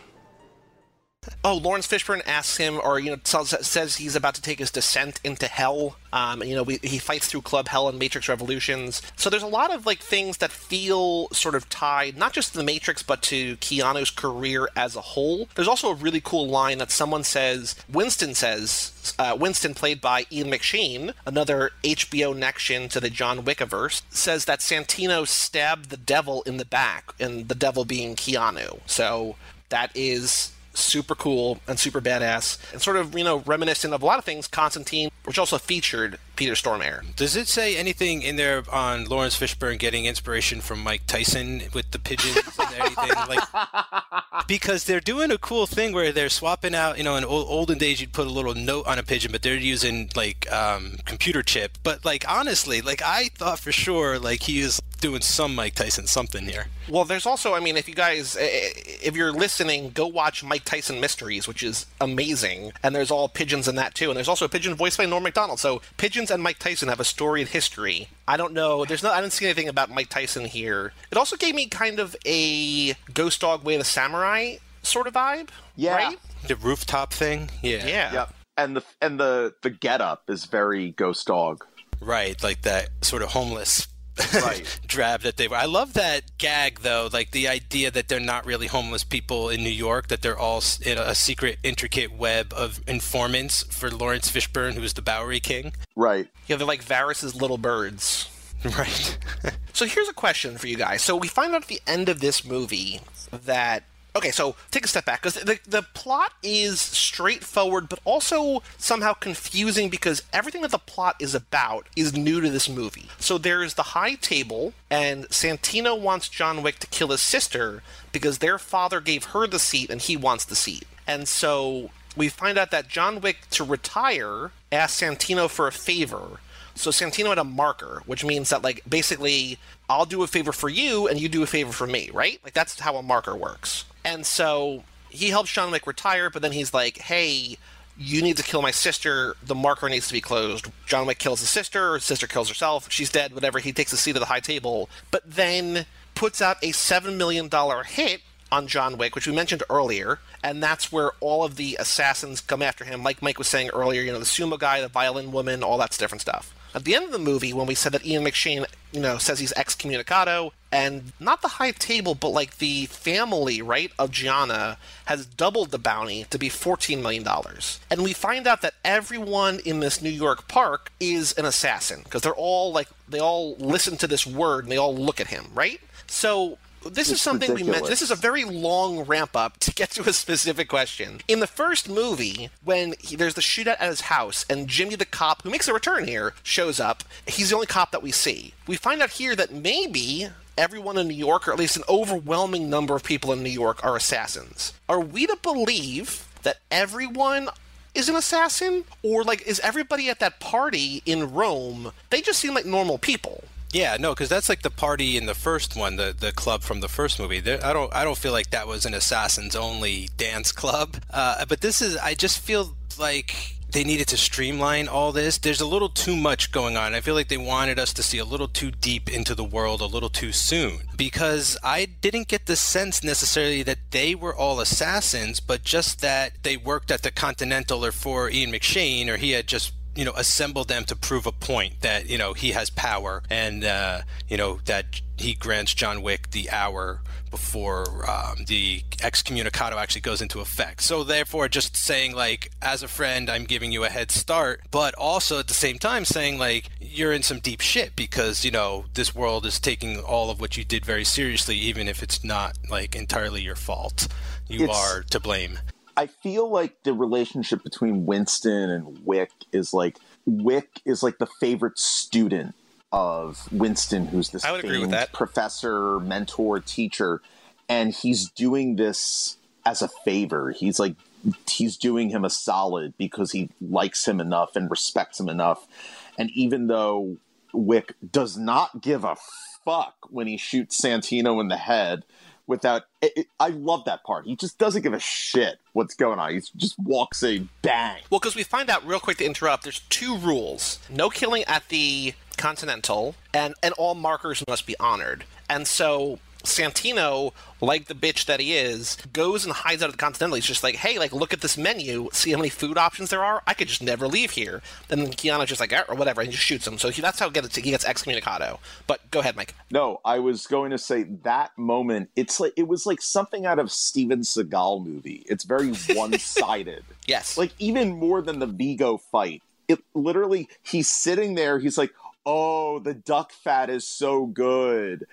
Oh, Laurence Fishburne asks him, or you know, tells, says he's about to take his descent into hell. Um, you know, we, he fights through Club Hel and Matrix Revolutions. So there's a lot of like things that feel sort of tied, not just to the Matrix, but to Keanu's career as a whole. There's also a really cool line that someone says. Winston says, uh, Winston, played by Ian McShane, another HBO next-gen to the John Wickiverse, says that Santino stabbed the devil in the back, and the devil being Keanu. So that is super cool and super badass and sort of you know reminiscent of a lot of things constantine which also featured peter stormare Does it say anything in there on Laurence Fishburne getting inspiration from Mike Tyson with the pigeons and anything [LAUGHS] like? Because they're doing a cool thing where they're swapping out. You know, in old, olden days, you'd put a little note on a pigeon, but they're using like um, computer chip. But like honestly, like I thought for sure, like he is doing some Mike Tyson something here. well there's also i mean if you guys eh, if you're listening go watch mike tyson mysteries which is amazing and there's all pigeons in that too and there's also a pigeon voiced by norm macdonald so pigeons and mike tyson have a storied history i don't know there's no i didn't see anything about mike tyson here it also gave me kind of a ghost dog way of the samurai sort of vibe Yeah. right The rooftop thing, yeah, yeah Yep. And the and the the getup is very Ghost Dog. right, like that sort of homeless. Right. [LAUGHS] drab that they were. I love that gag though, like the idea that they're not really homeless people in New York, that they're all in a secret, intricate web of informants for Laurence Fishburne, who is the Bowery King. Right. yeah they're like varys's little birds [LAUGHS] Right. So here's a question for you guys. So we find out at the end of this movie that okay, so take a step back because the the plot is straightforward, but also somehow confusing because everything that the plot is about is new to this movie. So there's the high table, and Santino wants John Wick to kill his sister because their father gave her the seat and he wants the seat, and so. We find out that John Wick, to retire, asked Santino for a favor, so Santino had a marker, which means that like basically I'll do a favor for you and you do a favor for me, right? Like that's how a marker works. And so he helps John Wick retire, but then he's like, "Hey, you need to kill my sister. The marker needs to be closed." John Wick kills his sister, his sister kills herself, she's dead, whatever. He takes a seat at the high table, but then puts out a 7 million dollar hit on John Wick, which we mentioned earlier, and that's where all of the assassins come after him. Like Mike was saying earlier, you know, the sumo guy, the violin woman, all that's different stuff. At the end of the movie, when we said that Ian McShane, you know, says he's excommunicado, and not the high table, but like the family, right, of Gianna has doubled the bounty to be $14 million. And we find out that everyone in this New York park is an assassin, because they're all like, they all listen to this word and they all look at him, right? So this is It's something we mentioned. This is a very long ramp up to get [LAUGHS] to a specific question. In the first movie, when he, there's the shootout at his house and Jimmy the cop, who makes a return here, shows up, he's the only cop that we see. We find out here that maybe everyone in New York, or at least an overwhelming number of people in New York, are assassins. Are we to believe that everyone is an assassin? Or, like, is everybody at that party in Rome, they just seem like normal people? Yeah, no, because that's like the party in the first one, the the club from the first movie. There, I don't I don't feel like that was an assassins only dance club. [LAUGHS] Uh, but this is I just feel like they needed to streamline all this. There's a little too much going on. I feel like they wanted us to see a little too deep into the world a little too soon because I didn't get the sense necessarily that they were all assassins, but just that they worked at the Continental or for Ian McShane or he had just you know assemble them to prove a point that you know he has power and uh, you know that he grants John Wick the hour before um, the excommunicado actually goes into effect. So therefore, just saying like, as a friend, I'm giving you a head start, but also at the same time saying like, you're in some deep shit because you know this world is taking all of what you did very seriously, even if it's not like entirely your fault. You It's- are to blame. I feel like the relationship between Winston and Wick is like Wick is like the favorite student of Winston, who's this I would agree with that. professor, mentor, teacher, and he's doing this as a favor. He's like he's doing him a solid because he likes him enough and respects him enough. And even though Wick does not give a fuck when he shoots Santino in the head without it, it- I love that part. He just doesn't give a shit what's going on. He just walks a bang. Well, because we find out real quick to interrupt, there's two rules: no killing at the Continental, and and all markers must be honored. And so Santino, like the bitch that he is, goes and hides out at the Continental. He's just like, hey, like look at this menu, see how many food options there are. I could just never leave here. And then Keanu's just like, "Eh," or whatever, and he just shoots him. So he, that's how he gets he gets excommunicado. But go ahead, Mike. No, I was going to say that moment. It's like it was like something out of Steven Seagal movie. It's very [LAUGHS] one sided. Yes. like even more than the Viggo fight. It literally he's sitting there, he's like, Oh, the duck fat is so good.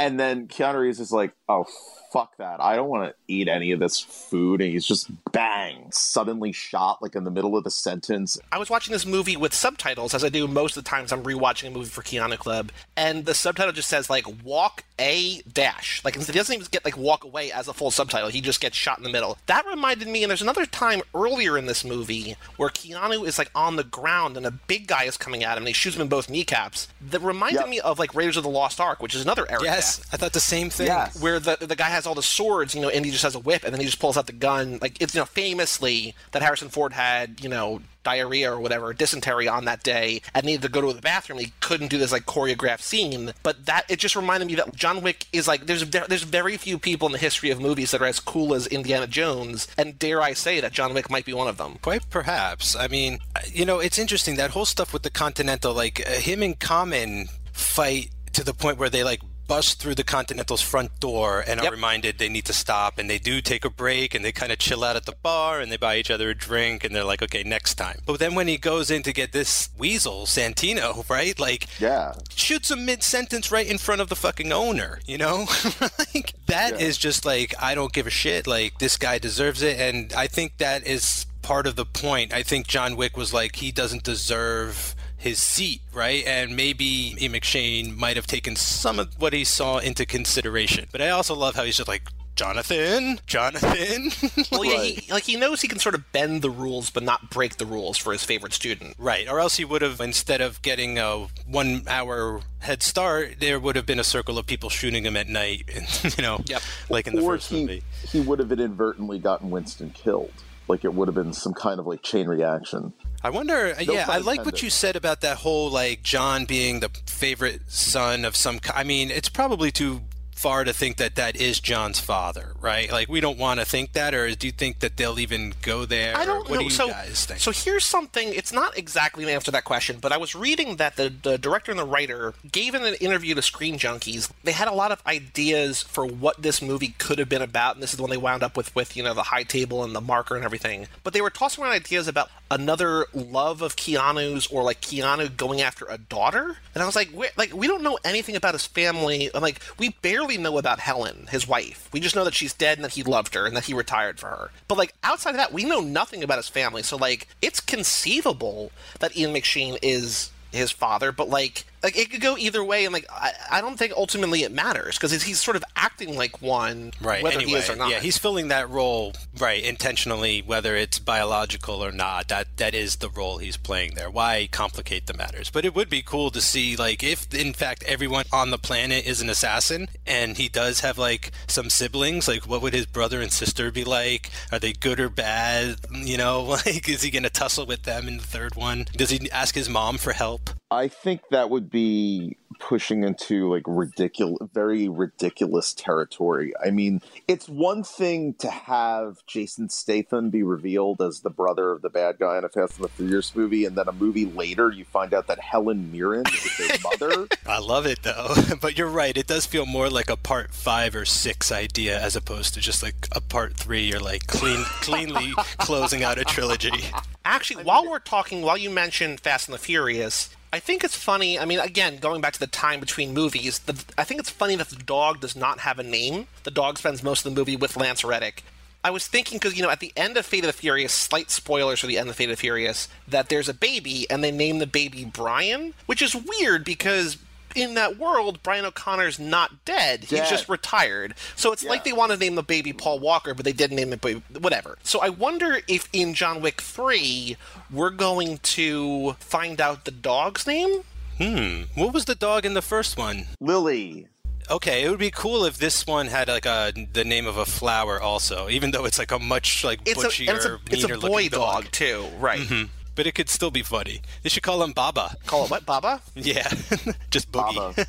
And then Keanu Reeves is like, Oh fuck that. I don't want to eat any of this food. And he's just bang, suddenly shot like in the middle of the sentence. I was watching this movie with subtitles, as I do most of the times I'm rewatching a movie for Keanu Club, and the subtitle just says like "walk a dash." Like he doesn't even get like "walk away" as a full subtitle. He just gets shot in the middle. That reminded me, and there's another time earlier in this movie where Keanu is like on the ground and a big guy is coming at him and he shoots him in both kneecaps. That reminded Yep. me of like Raiders of the Lost Ark, which is another Eric Yes, I thought the same thing. Yes. where the the guy has all the swords, you know, and he just has a whip, and then he just pulls out the gun. Like it's you know famously that Harrison Ford had you know diarrhea or whatever dysentery on that day and needed to go to the bathroom. He couldn't do this like choreographed scene, but that it just reminded me that John Wick is like there's there's very few people in the history of movies that are as cool as Indiana Jones, and dare I say that John Wick might be one of them. Quite perhaps. I mean, you know, it's interesting that whole stuff with the Continental, like uh, him and Common fight to the point where they like bust through the Continental's front door and are Yep. reminded they need to stop and they do take a break and they kind of chill out at the bar and they buy each other a drink and they're like, okay, next time. But then when he goes in to get this weasel, Santino, right? Like, Yeah. shoots him mid sentence right in front of the fucking owner, you know? [LAUGHS] like that is just like I don't give a shit. Like this guy deserves it and I think that is part of the point. I think John Wick was like he doesn't deserve his seat, right? And maybe E. McShane might have taken some of what he saw into consideration. But I also love how he's just like Jonathan, Jonathan. [LAUGHS] Well, yeah, he, like he knows he can sort of bend the rules but not break the rules for his favorite student. Right, or else he would have, instead of getting a one hour head start, there would have been a circle of people shooting him at night, and, [LAUGHS] you know, Yep. like in the or first he, movie. he would have inadvertently gotten Winston killed. Like it would have been some kind of like chain reaction. I wonder, uh, No yeah, I like what you said about that whole, like, John being the favorite son of some. I mean, it's probably too far to think that that is John's father, right? Like, we don't want to think that, or do you think that they'll even go there? I don't what know. do you so, guys think? so here's something. It's not exactly an answer to that question, but I was reading that the, the director and the writer gave in an interview to Screen Junkies. They had a lot of ideas for what this movie could have been about, and this is the one they wound up with, with you know the high table and the marker and everything. But they were tossing around ideas about another love of Keanu's, or like Keanu going after a daughter. And I was like, like we don't know anything about his family. and, Like we barely know about Helen, his wife. We just know that she's dead and that he loved her and that he retired for her. But like outside of that, we know nothing about his family. So like it's conceivable that Ian McShane is his father, but like like it could go either way, and like I, I don't think ultimately it matters because he's sort of acting like one, Right. Whether anyway, he is or not. yeah, he's filling that role right intentionally, whether it's biological or not. That that is the role he's playing there. Why complicate the matters? But it would be cool to see, like, if in fact everyone on the planet is an assassin, and he does have like some siblings. Like, what would his brother and sister be like? Are they good or bad? You know, [LAUGHS] like, is he going to tussle with them in the third one? Does he ask his mom for help? I think that would be pushing into like ridiculous, very ridiculous territory. I mean, it's one thing to have Jason Statham be revealed as the brother of the bad guy in a Fast and the Furious movie, and then a movie later you find out that Helen Mirren is his [LAUGHS] mother. I love it though, [LAUGHS] but you're right. It does feel more like a part five or six idea as opposed to just like a part three. You're like clean, cleanly [LAUGHS] closing out a trilogy. Actually, while we're talking, while you mentioned Fast and the Furious, I think it's funny. I mean, again, going back to the time between movies, the, I think it's funny that the dog does not have a name. The dog spends most of the movie with Lance Reddick. I was thinking because you know at the end of Fate of the Furious, slight spoilers for the end of Fate of the Furious, that there's a baby and they name the baby Brian, which is weird because in that world, Brian O'Connor's not dead. He's just retired. So it's like they want to name the baby Paul Walker, but they didn't name it baby, whatever. So I wonder if in John Wick 3, we're going to find out the dog's name? Hmm. What was the dog in the first one? Lily. Okay, it would be cool if this one had like a the name of a flower also, even though it's like a much like It's a, butchier, and it's a, it's a boy looking dog, too, right? Mhm. But it could still be funny. They should call him Baba. Call it what, Baba? Yeah, [LAUGHS] just Boogie. Baba.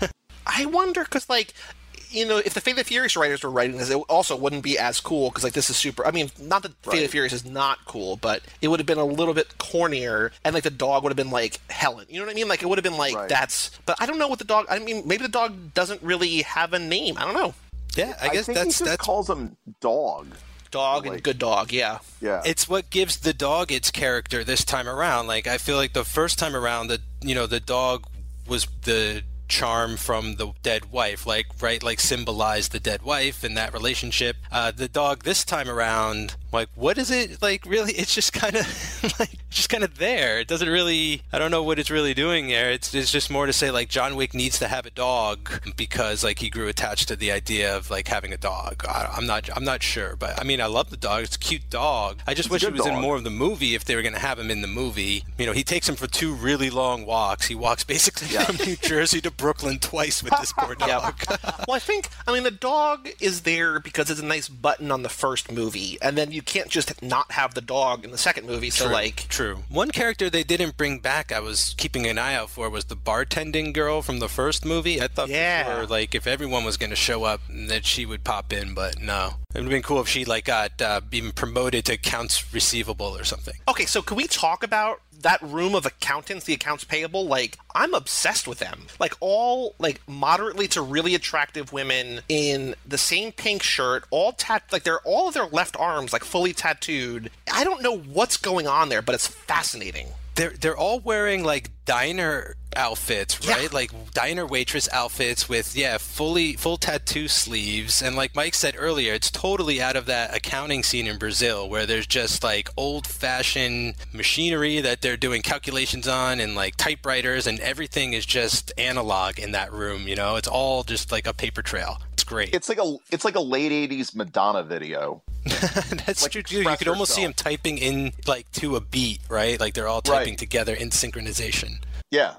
[LAUGHS] I wonder because like you know if the Fate of the Furious writers were writing this, it also wouldn't be as cool because like this is super. I mean, not that Fate of the Furious is not cool, but it would have been a little bit cornier, and like the dog would have been like Helen. You know what I mean? Like it would have been like Right. that's. But I don't know what the dog. I mean, maybe the dog doesn't really have a name. I don't know. yeah, I guess think that's he just that's calls him dog. Dog and good dog. Yeah. Yeah. it's what gives the dog its character this time around. Like I feel like the first time around, the you know the dog was the charm from the dead wife, like right, like symbolized the dead wife and that relationship. Uh, the dog this time around, like what is it like? Really, it's just kind of [LAUGHS] like just kind of there. It doesn't really. I don't know what it's really doing there. It's it's just more to say like John Wick needs to have a dog because like he grew attached to the idea of like having a dog. I, I'm not I'm not sure, but I mean I love the dog. It's a cute dog. I just It's wish he was in more of the movie if they were going to have him in the movie. You know, he takes him for two really long walks. He walks basically from New Jersey to [LAUGHS] Brooklyn twice with this poor [LAUGHS] dog. [LAUGHS] well, I think I mean the dog is there because it's a nice button on the first movie, and then you can't just not have the dog in the second movie. So like, True. One character they didn't bring back, I was keeping an eye out for, was the bartending girl from the first movie. I thought, Yeah. for sure, like if everyone was going to show up, that she would pop in, but no. It would have been cool if she like got uh, even promoted to accounts receivable or something. Okay, so can we talk about that room of accountants, the accounts payable? Like, I'm obsessed with them. Like, all, like, moderately to really attractive women in the same pink shirt, all tat, like, they're all of their left arms, like, fully tattooed. I don't know what's going on there, but it's fascinating. They're they're all wearing like diner outfits, Yeah. right? Like diner waitress outfits with yeah, fully full tattoo sleeves. And like Mike said earlier, it's totally out of that accounting scene in Brazil where there's just like old-fashioned machinery that they're doing calculations on and like typewriters and everything is just analog in that room, you know? It's all just like a paper trail. It's great. it's like a it's like a late '80s Madonna video. [LAUGHS] That's like true too. You could almost see them typing in like to a beat, right? Like they're all typing Right. together in synchronization. Yeah.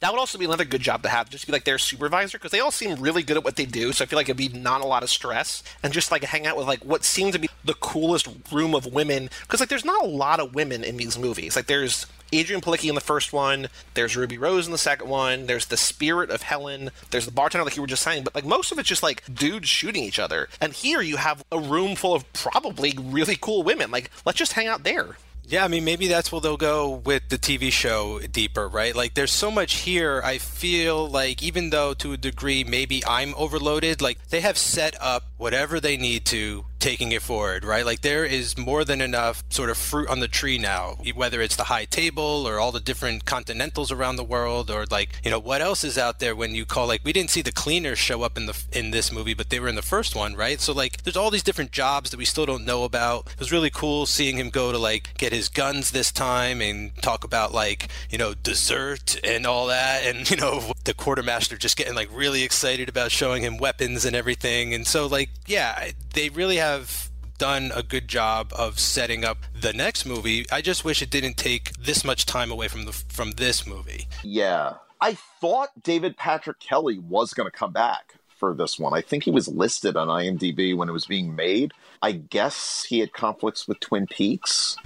That would also be another good job to have, just be like their supervisor, because they all seem really good at what they do. So I feel like it'd be not a lot of stress, and just like hang out with like what seems to be the coolest room of women. Because like there's not a lot of women in these movies. Like there's Adrianne Palicki in the first one, there's Ruby Rose in the second one, there's the spirit of Helen, there's the bartender like you were just saying, but like most of it's just like dudes shooting each other. And here you have a room full of probably really cool women. Like let's just hang out there. Yeah, I mean, maybe that's where they'll go with the TV show deeper, right? Like, there's so much here. I feel like, even though to a degree, maybe I'm overloaded, like, they have set up whatever they need to taking it forward, right? Like there is more than enough sort of fruit on the tree now, whether it's the high table or all the different continentals around the world or like, you know, what else is out there when you call like we didn't see the cleaners show up in the in this movie, but they were in the first one, right? So like there's all these different jobs that we still don't know about. It was really cool seeing him go to like get his guns this time and talk about like, you know, dessert and all that and [LAUGHS] you know, the quartermaster just getting like really excited about showing him weapons and everything. And so like, yeah, they really have done a good job of setting up the next movie. I just wish it didn't take this much time away from the from this movie. Yeah. I thought David Patrick Kelly was going to come back for this one. I think he was listed on IMDb when it was being made. I guess he had conflicts with Twin Peaks.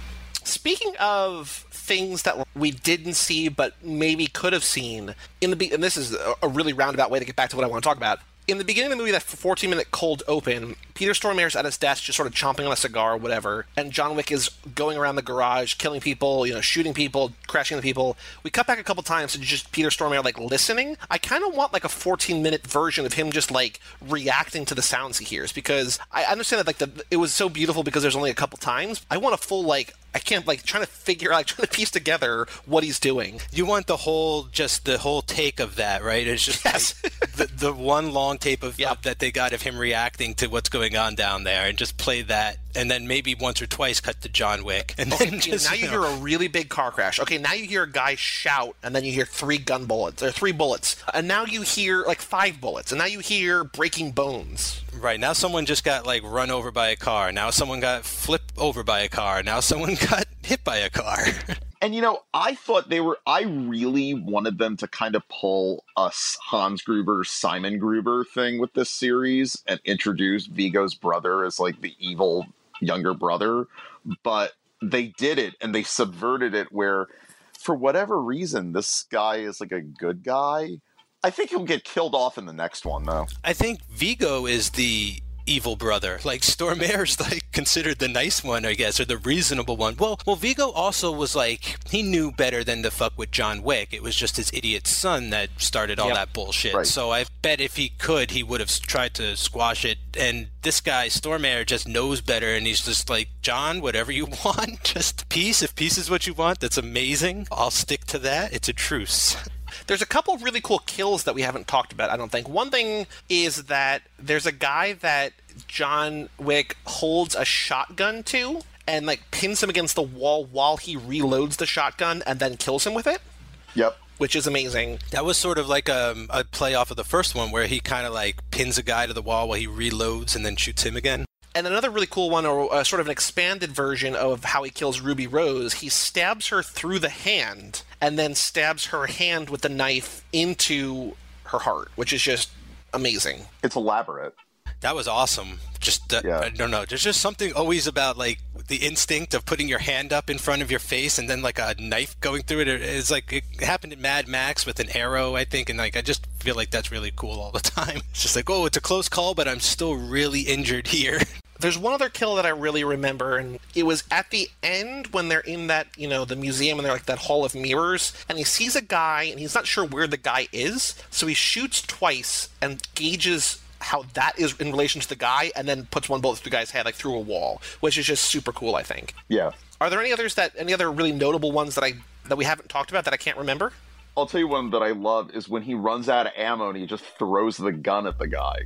Speaking of things that we didn't see but maybe could have seen in the be- and this is a really roundabout way to get back to what I want to talk about in the beginning of the movie, that 14 minute cold open, Peter Stormare's at his desk, just sort of chomping on a cigar or whatever, and John Wick is going around the garage, killing people, you know, shooting people, crashing into people. We cut back a couple times to just Peter Stormare like listening. I kind of want like a 14 minute version of him just like reacting to the sounds he hears because I understand that like the it was so beautiful because there's only a couple times. I want a full like I can't like trying to figure out, like, [LAUGHS] trying to piece together what he's doing. You want the whole, just the whole take of that, right? It's just yes. like the, the one long tape of, Yep. of that they got of him reacting to what's going on down there, and just play that, and then maybe once or twice cut to John Wick, and then just now you know, hear a really big car crash. Okay, now you hear a guy shout, and then you hear three gun bullets or three bullets, and now you hear like five bullets, and now you hear breaking bones. Right now someone just got like run over by a car. Now someone got flipped over by a car. Now someone [LAUGHS] got hit by a car. [LAUGHS] And you know, I thought they were. I really wanted them to kind of pull us Hans Gruber, Simon Gruber thing with this series and introduce Viggo's brother as like the evil younger brother. But they did it and they subverted it where, for whatever reason, this guy is like a good guy. I think he'll get killed off in the next one, though. I think Viggo is the evil brother. Like Stormare's [LAUGHS] like considered the nice one, I guess, or the reasonable one. Well, well, Viggo also was like he knew better than to fuck with John Wick. It was just his idiot son that started all Yep. that bullshit. Right. So I bet if he could, he would have tried to squash it. And this guy Stormare just knows better, and he's just like John, whatever you [LAUGHS] want, just peace. If peace is what you want, that's amazing. I'll stick to that. It's a truce. [LAUGHS] There's a couple of really cool kills that we haven't talked about, I don't think. One thing is that there's a guy that John Wick holds a shotgun to and like pins him against the wall while he reloads the shotgun and then kills him with it, Yep. which is amazing. That was sort of like a, a play off of the first one where he kind of like pins a guy to the wall while he reloads and then shoots him again. And another really cool one, or uh, sort of an expanded version of how he kills Ruby Rose, he stabs her through the hand and then stabs her hand with the knife into her heart, which is just amazing. It's elaborate. That was awesome. Just uh, Yeah. I don't know. There's just something always about like the instinct of putting your hand up in front of your face and then like a knife going through it. It's like it happened in Mad Max with an arrow, I think, and like I just feel like that's really cool all the [LAUGHS] time. It's just like, oh, it's a close call, but I'm still really injured here. [LAUGHS] There's one other kill that I really remember, and it was at the end when they're in that, you know, the museum and they're like that hall of mirrors, and he sees a guy and he's not sure where the guy is, so he shoots twice and gauges how that is in relation to the guy, and then puts one bullet through the guy's head, like through a wall, which is just super cool, I think. Yeah. Are there any others that, any other really notable ones that I that we haven't talked about that I can't remember? I'll tell you one that I love is when he runs out of ammo and he just throws the gun at the guy.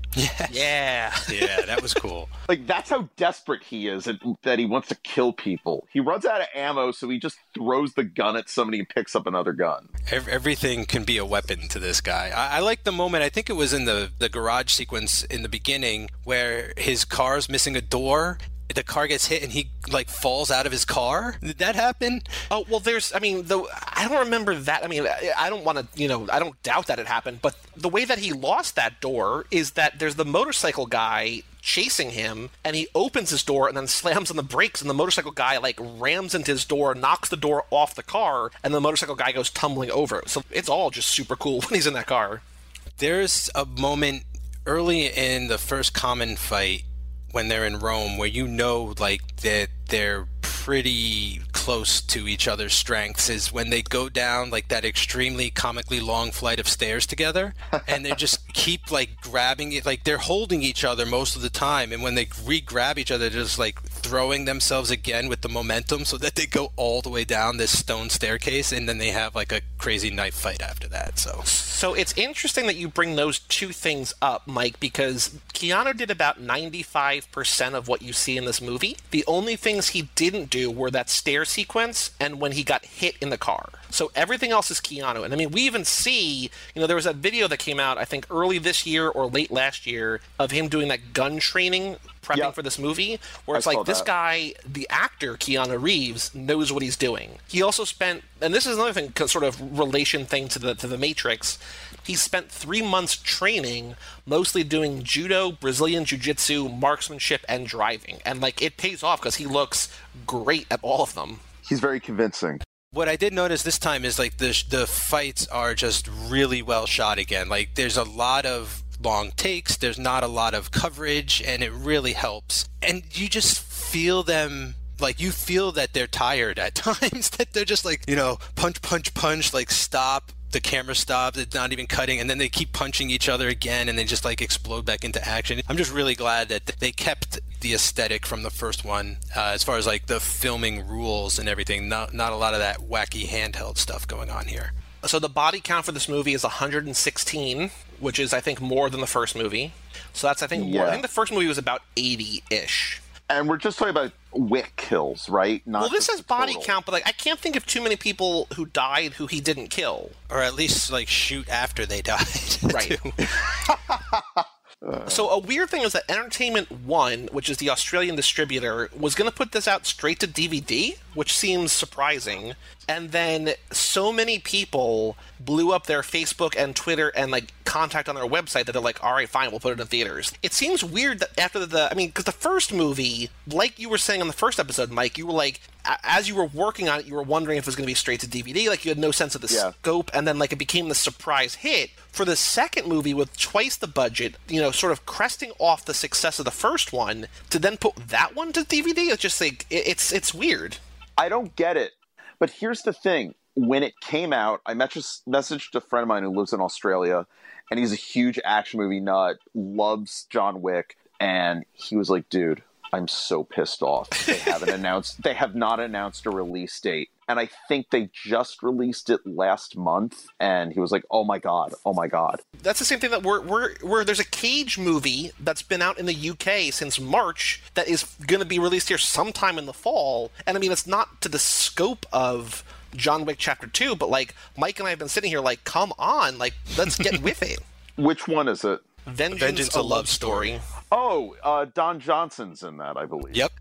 Yeah. yeah, that was cool. [LAUGHS] Like that's how desperate he is and that he wants to kill people. He runs out of ammo, so he just throws the gun at somebody and picks up another gun. Everything can be a weapon to this guy. I, I like the moment. I think it was in the the garage sequence in the beginning where his car's missing a door. The car gets hit and he like falls out of his car. Did that happen? Oh well, there's. I mean, though I don't remember that. I mean, I, I don't want to. You know, I don't doubt that it happened. But the way that he lost that door is that there's the motorcycle guy chasing him, and he opens his door and then slams on the brakes, and the motorcycle guy like rams into his door, knocks the door off the car, and the motorcycle guy goes tumbling over. So it's all just super cool [LAUGHS] when he's in that car. There's a moment early in the first common fight when they're in Rome where you know like that they're pretty close to each other's strengths is when they go down like that extremely comically long flight of stairs together [LAUGHS] and they're just keep like grabbing it, like they're holding each other most of the time, and when they re-grab each other, they're just like throwing themselves again with the momentum, so that they go all the way down this stone staircase, and then they have like a crazy knife fight after that. So, so it's interesting that you bring those two things up, Mike, because Keanu did about ninety-five percent of what you see in this movie. The only things he didn't do were that stair sequence and when he got hit in the car. So everything else is Keanu. And I mean, we even see, you know, there was a video that came out, I think, early this year or late last year of him doing that gun training prepping yep. for this movie, where it's I like this that. guy, the actor Keanu Reeves, knows what he's doing. He also spent, and this is another thing, sort of relation thing to the to the Matrix. He spent three months training, mostly doing judo, Brazilian jiu-jitsu, marksmanship, and driving, and like it pays off because he looks great at all of them. He's very convincing what I did notice this time is like the the fights are just really well shot again. Like there's a lot of long takes, there's not a lot of coverage, and it really helps. And you just feel them like you feel that they're tired at [LAUGHS] times that they're just like you know punch punch punch like stop the camera stops it's not even cutting and then they keep punching each other again and they just like explode back into action i'm just really glad that they kept the aesthetic from the first one uh, as far as like the filming rules and everything not not a lot of that wacky handheld stuff going on here so the body count for this movie is 116, which is I think more than the first movie. So that's I think yeah. more. I think the first movie was about 80-ish. And we're just talking about Wick kills, right? Not well, this has body total. count, but like I can't think of too many people who died who he didn't kill, or at least like shoot after they [LAUGHS] died. right. [LAUGHS] [LAUGHS] so a weird thing is that Entertainment One, which is the Australian distributor, was going to put this out straight to DVD, which seems surprising. And then so many people blew up their Facebook and Twitter and like contact on their website that they're like, all right, fine, we'll put it in theaters. It seems weird that after the, I mean, because the first movie, like you were saying on the first episode, Mike, you were like, as you were working on it, you were wondering if it was going to be straight to DVD. Like you had no sense of the yeah. scope, and then like it became the surprise hit for the second movie with twice the budget. You know, sort of cresting off the success of the first one to then put that one to DVD. It's just like it's it's weird. I don't get it. But here's the thing when it came out, I messaged a friend of mine who lives in Australia, and he's a huge action movie nut, loves John Wick, and he was like, "Dude, I'm so pissed off. They haven't [LAUGHS] announced. They have not announced a release date, and I think they just released it last month." And he was like, "Oh my god! Oh my god!" That's the same thing that we're we're, we're there's a Cage movie that's been out in the UK since March that is going to be released here sometime in the fall, and I mean it's not to the scope of John Wick Chapter Two, but like Mike and I have been sitting here like, come on, like let's get [LAUGHS] with it. Which one is it? Vengeance, Vengeance a, Love Story. Oh, uh, Don Johnson's in that, I believe. Yep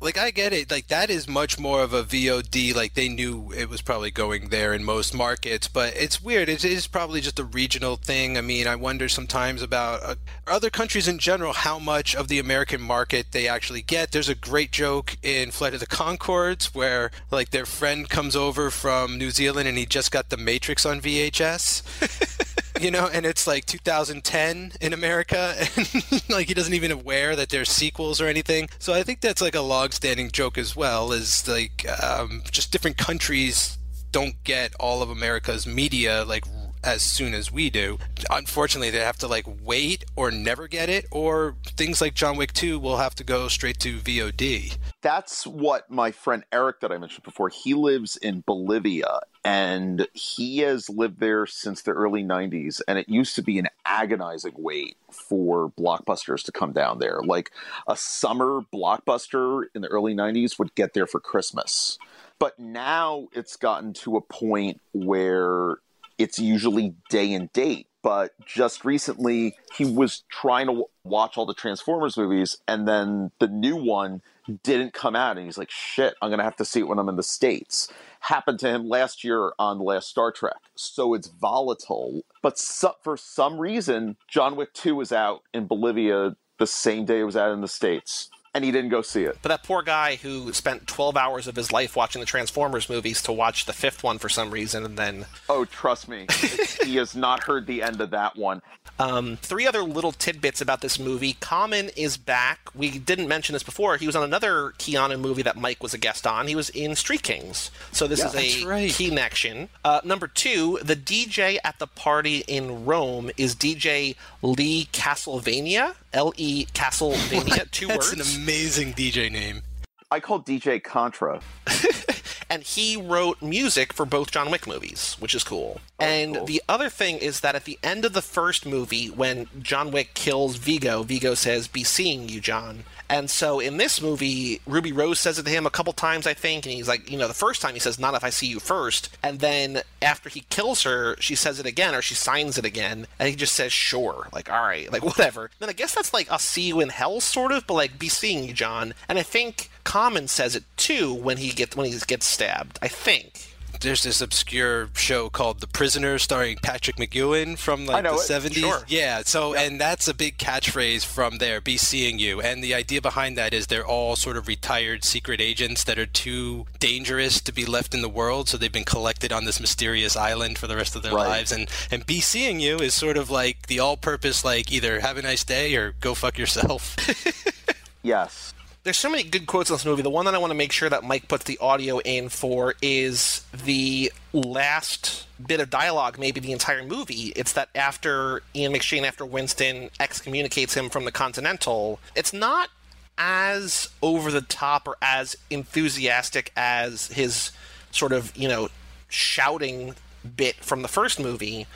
like I get it. Like that is much more of a VOD. Like they knew it was probably going there in most markets, but it's weird. It is probably just a regional thing. I mean, I wonder sometimes about uh, other countries in general how much of the American market they actually get. There's a great joke in Flight of the Conchords where like their friend comes over from New Zealand and he just got The Matrix on VHS. [LAUGHS] you know, and it's like 2010 in America, [LAUGHS] and like he doesn't even aware that there's sequels or anything. So I think that's like a long-standing joke as well. Is like um, just different countries don't get all of America's media like as soon as we do. Unfortunately, they have to like wait or never get it, or things like John Wick 2 will have to go straight to VOD. That's what my friend Eric that I mentioned before, he lives in Bolivia and he has lived there since the early 90s and it used to be an agonizing wait for blockbusters to come down there. Like a summer blockbuster in the early 90s would get there for Christmas. But now it's gotten to a point where it's usually day and date. But just recently, he was trying to watch all the Transformers movies, and then the new one didn't come out. And he's like, shit, I'm to have to see it when I'm in the States. Happened to him last year on the last Star Trek. So it's volatile. But for some reason, John Wick 2 was out in Bolivia the same day it was out in the States. And he didn't go see it. But that poor guy who spent 12 hours of his life watching the Transformers movies to watch the fifth one for some reason, and then Oh, trust me, [LAUGHS] he has not heard the end of that one. Um, three other little tidbits about this movie. Common is back. We didn't mention this before. He was on another Keanu movie that Mike was a guest on. He was in Street Kings. So this Yeah, is a right. connection. Uh, number two, the DJ at the party in Rome is DJ Le Castle Vania. L E Castle Vania. [LAUGHS] two That's words. an amazing DJ name. I call DJ Contra. [LAUGHS] and he wrote music for both John Wick movies, which is cool. Oh, and cool. the other thing is that at the end of the first movie, when John Wick kills Viggo, Viggo says, "Be seeing you, John." And so in this movie, Ruby Rose says it to him a couple times, I think, and he's like, you know, the first time he says, "Not if I see you first. and then after he kills her, she says it again, or she signs it again, and he just says, "Sure," like, all right, like [LAUGHS] whatever. Then I guess that's like, "I'll see you in hell," sort of, but like, "Be seeing you, John." And I think Common says it too when he gets when he gets stabbed. I think. There's this obscure show called The Prisoner starring Patrick McGoohan from like the it. 70s. Sure. Yeah, so and that's a big catchphrase from there, be seeing you. And the idea behind that is they're all sort of retired secret agents that are too dangerous to be left in the world, so they've been collected on this mysterious island for the rest of their Right. lives and and be seeing you is sort of like the all-purpose like either have a nice day or go fuck yourself. [LAUGHS] Yes. There's so many good quotes in this movie. The one that I want to make sure that Mike puts the audio in for is the last bit of dialogue, maybe the entire movie. It's that after Ian McShane, after Winston excommunicates him from the Continental, it's not as over the top or as enthusiastic as his sort of, you know, shouting bit from the first movie.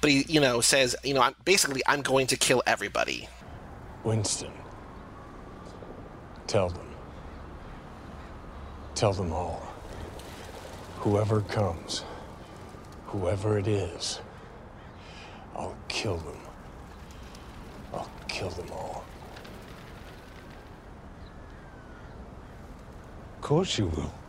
But he, you know, says, you know, I'm, basically, I'm going to kill everybody. Winston. Tell them. Tell them all. Whoever comes, whoever it is, I'll kill them. I'll kill them all. Of course you will.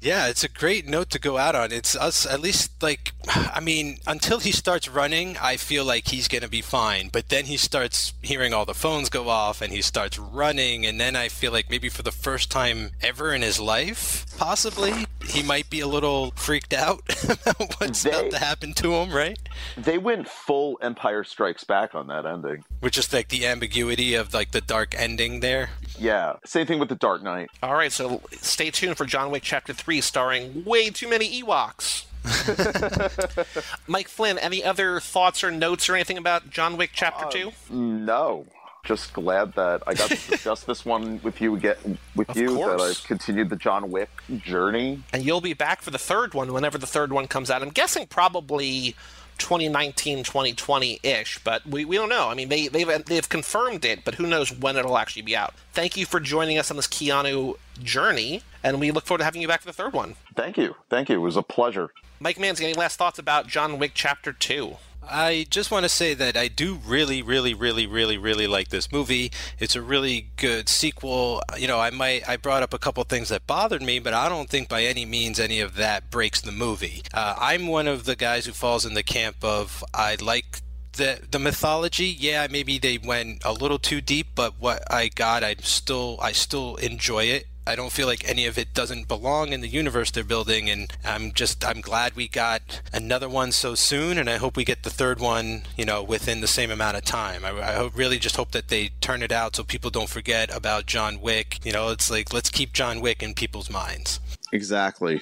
Yeah, it's a great note to go out on. It's us, at least, like, [SIGHS] I mean, until he starts running, I feel like he's going to be fine. But then he starts hearing all the phones go off and he starts running. And then I feel like maybe for the first time ever in his life, possibly, he might be a little freaked out [LAUGHS] about what's They- about to happen to him, right? They went full Empire Strikes Back on that ending. Which is like the ambiguity of like the dark ending there. Yeah. Same thing with The Dark Knight. All right, so stay tuned for John Wick Chapter 3 starring way too many Ewoks. [LAUGHS] Mike Flynn, any other thoughts or notes or anything about John Wick Chapter uh, 2? No. Just glad that I got to [LAUGHS] discuss this one with you again with you that. I've continued the John Wick journey. And you'll be back for the third one whenever the third one comes out. I'm guessing probably 2019, 2020 ish, but we, we don't know. I mean, they, they've, they've confirmed it, but who knows when it'll actually be out. Thank you for joining us on this Keanu journey, and we look forward to having you back for the third one. Thank you. Thank you. It was a pleasure. Mike Manzi, any last thoughts about John Wick Chapter 2? I just want to say that I do really, really, really, really, really like this movie. It's a really good sequel. You know, I might I brought up a couple things that bothered me, but I don't think by any means any of that breaks the movie. Uh, I'm one of the guys who falls in the camp of I like the the mythology. Yeah, maybe they went a little too deep, but what I got, I still I still enjoy it. I don't feel like any of it doesn't belong in the universe they're building, and I'm just I'm glad we got another one so soon, and I hope we get the third one, you know, within the same amount of time. I, I hope, really just hope that they turn it out so people don't forget about John Wick. You know, it's like let's keep John Wick in people's minds. Exactly.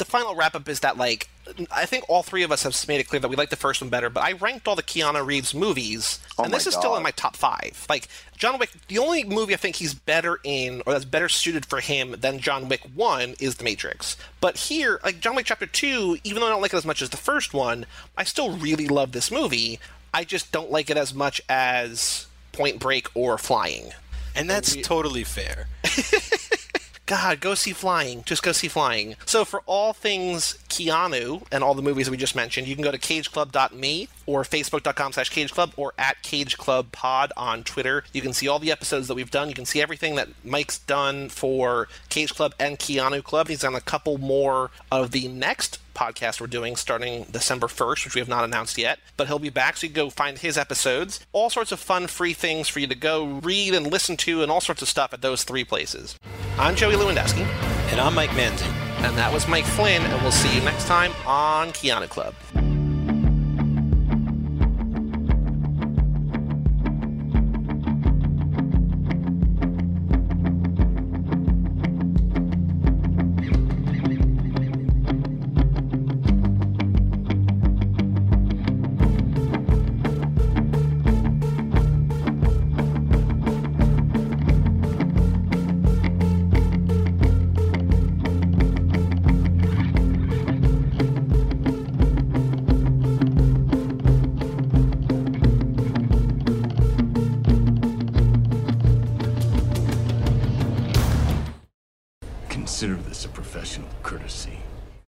The final wrap up is that like I think all three of us have made it clear that we like the first one better, but I ranked all the Keanu Reeves movies, Oh and this my is still in my top five. Like John Wick, the only movie I think he's better in, or that's better suited for him than John Wick One, is The Matrix. But here, like John Wick Chapter Two, even though I don't like it as much as the first one, I still really love this movie. I just don't like it as much as Point Break or Flying. And that's totally fair. [LAUGHS] God, go see Flying. Just go see Flying. So for all things Keanu and all the movies we just mentioned, you can go to cageclub.me or facebook.com slash cageclub or at cageclubpod on Twitter. You can see all the episodes that we've done. You can see everything that Mike's done for Cage Club and Keanu Club. He's done a couple more of the next podcast we're doing starting December 1st, which we have not announced yet. But he'll be back, so you can go find his episodes. All sorts of fun, free things for you to go read and listen to, and all sorts of stuff at those three places. I'm Joey Lewandowski. And I'm Mike Manzi. And that was Mike Flynn, and we'll see you next time on Keanu Club.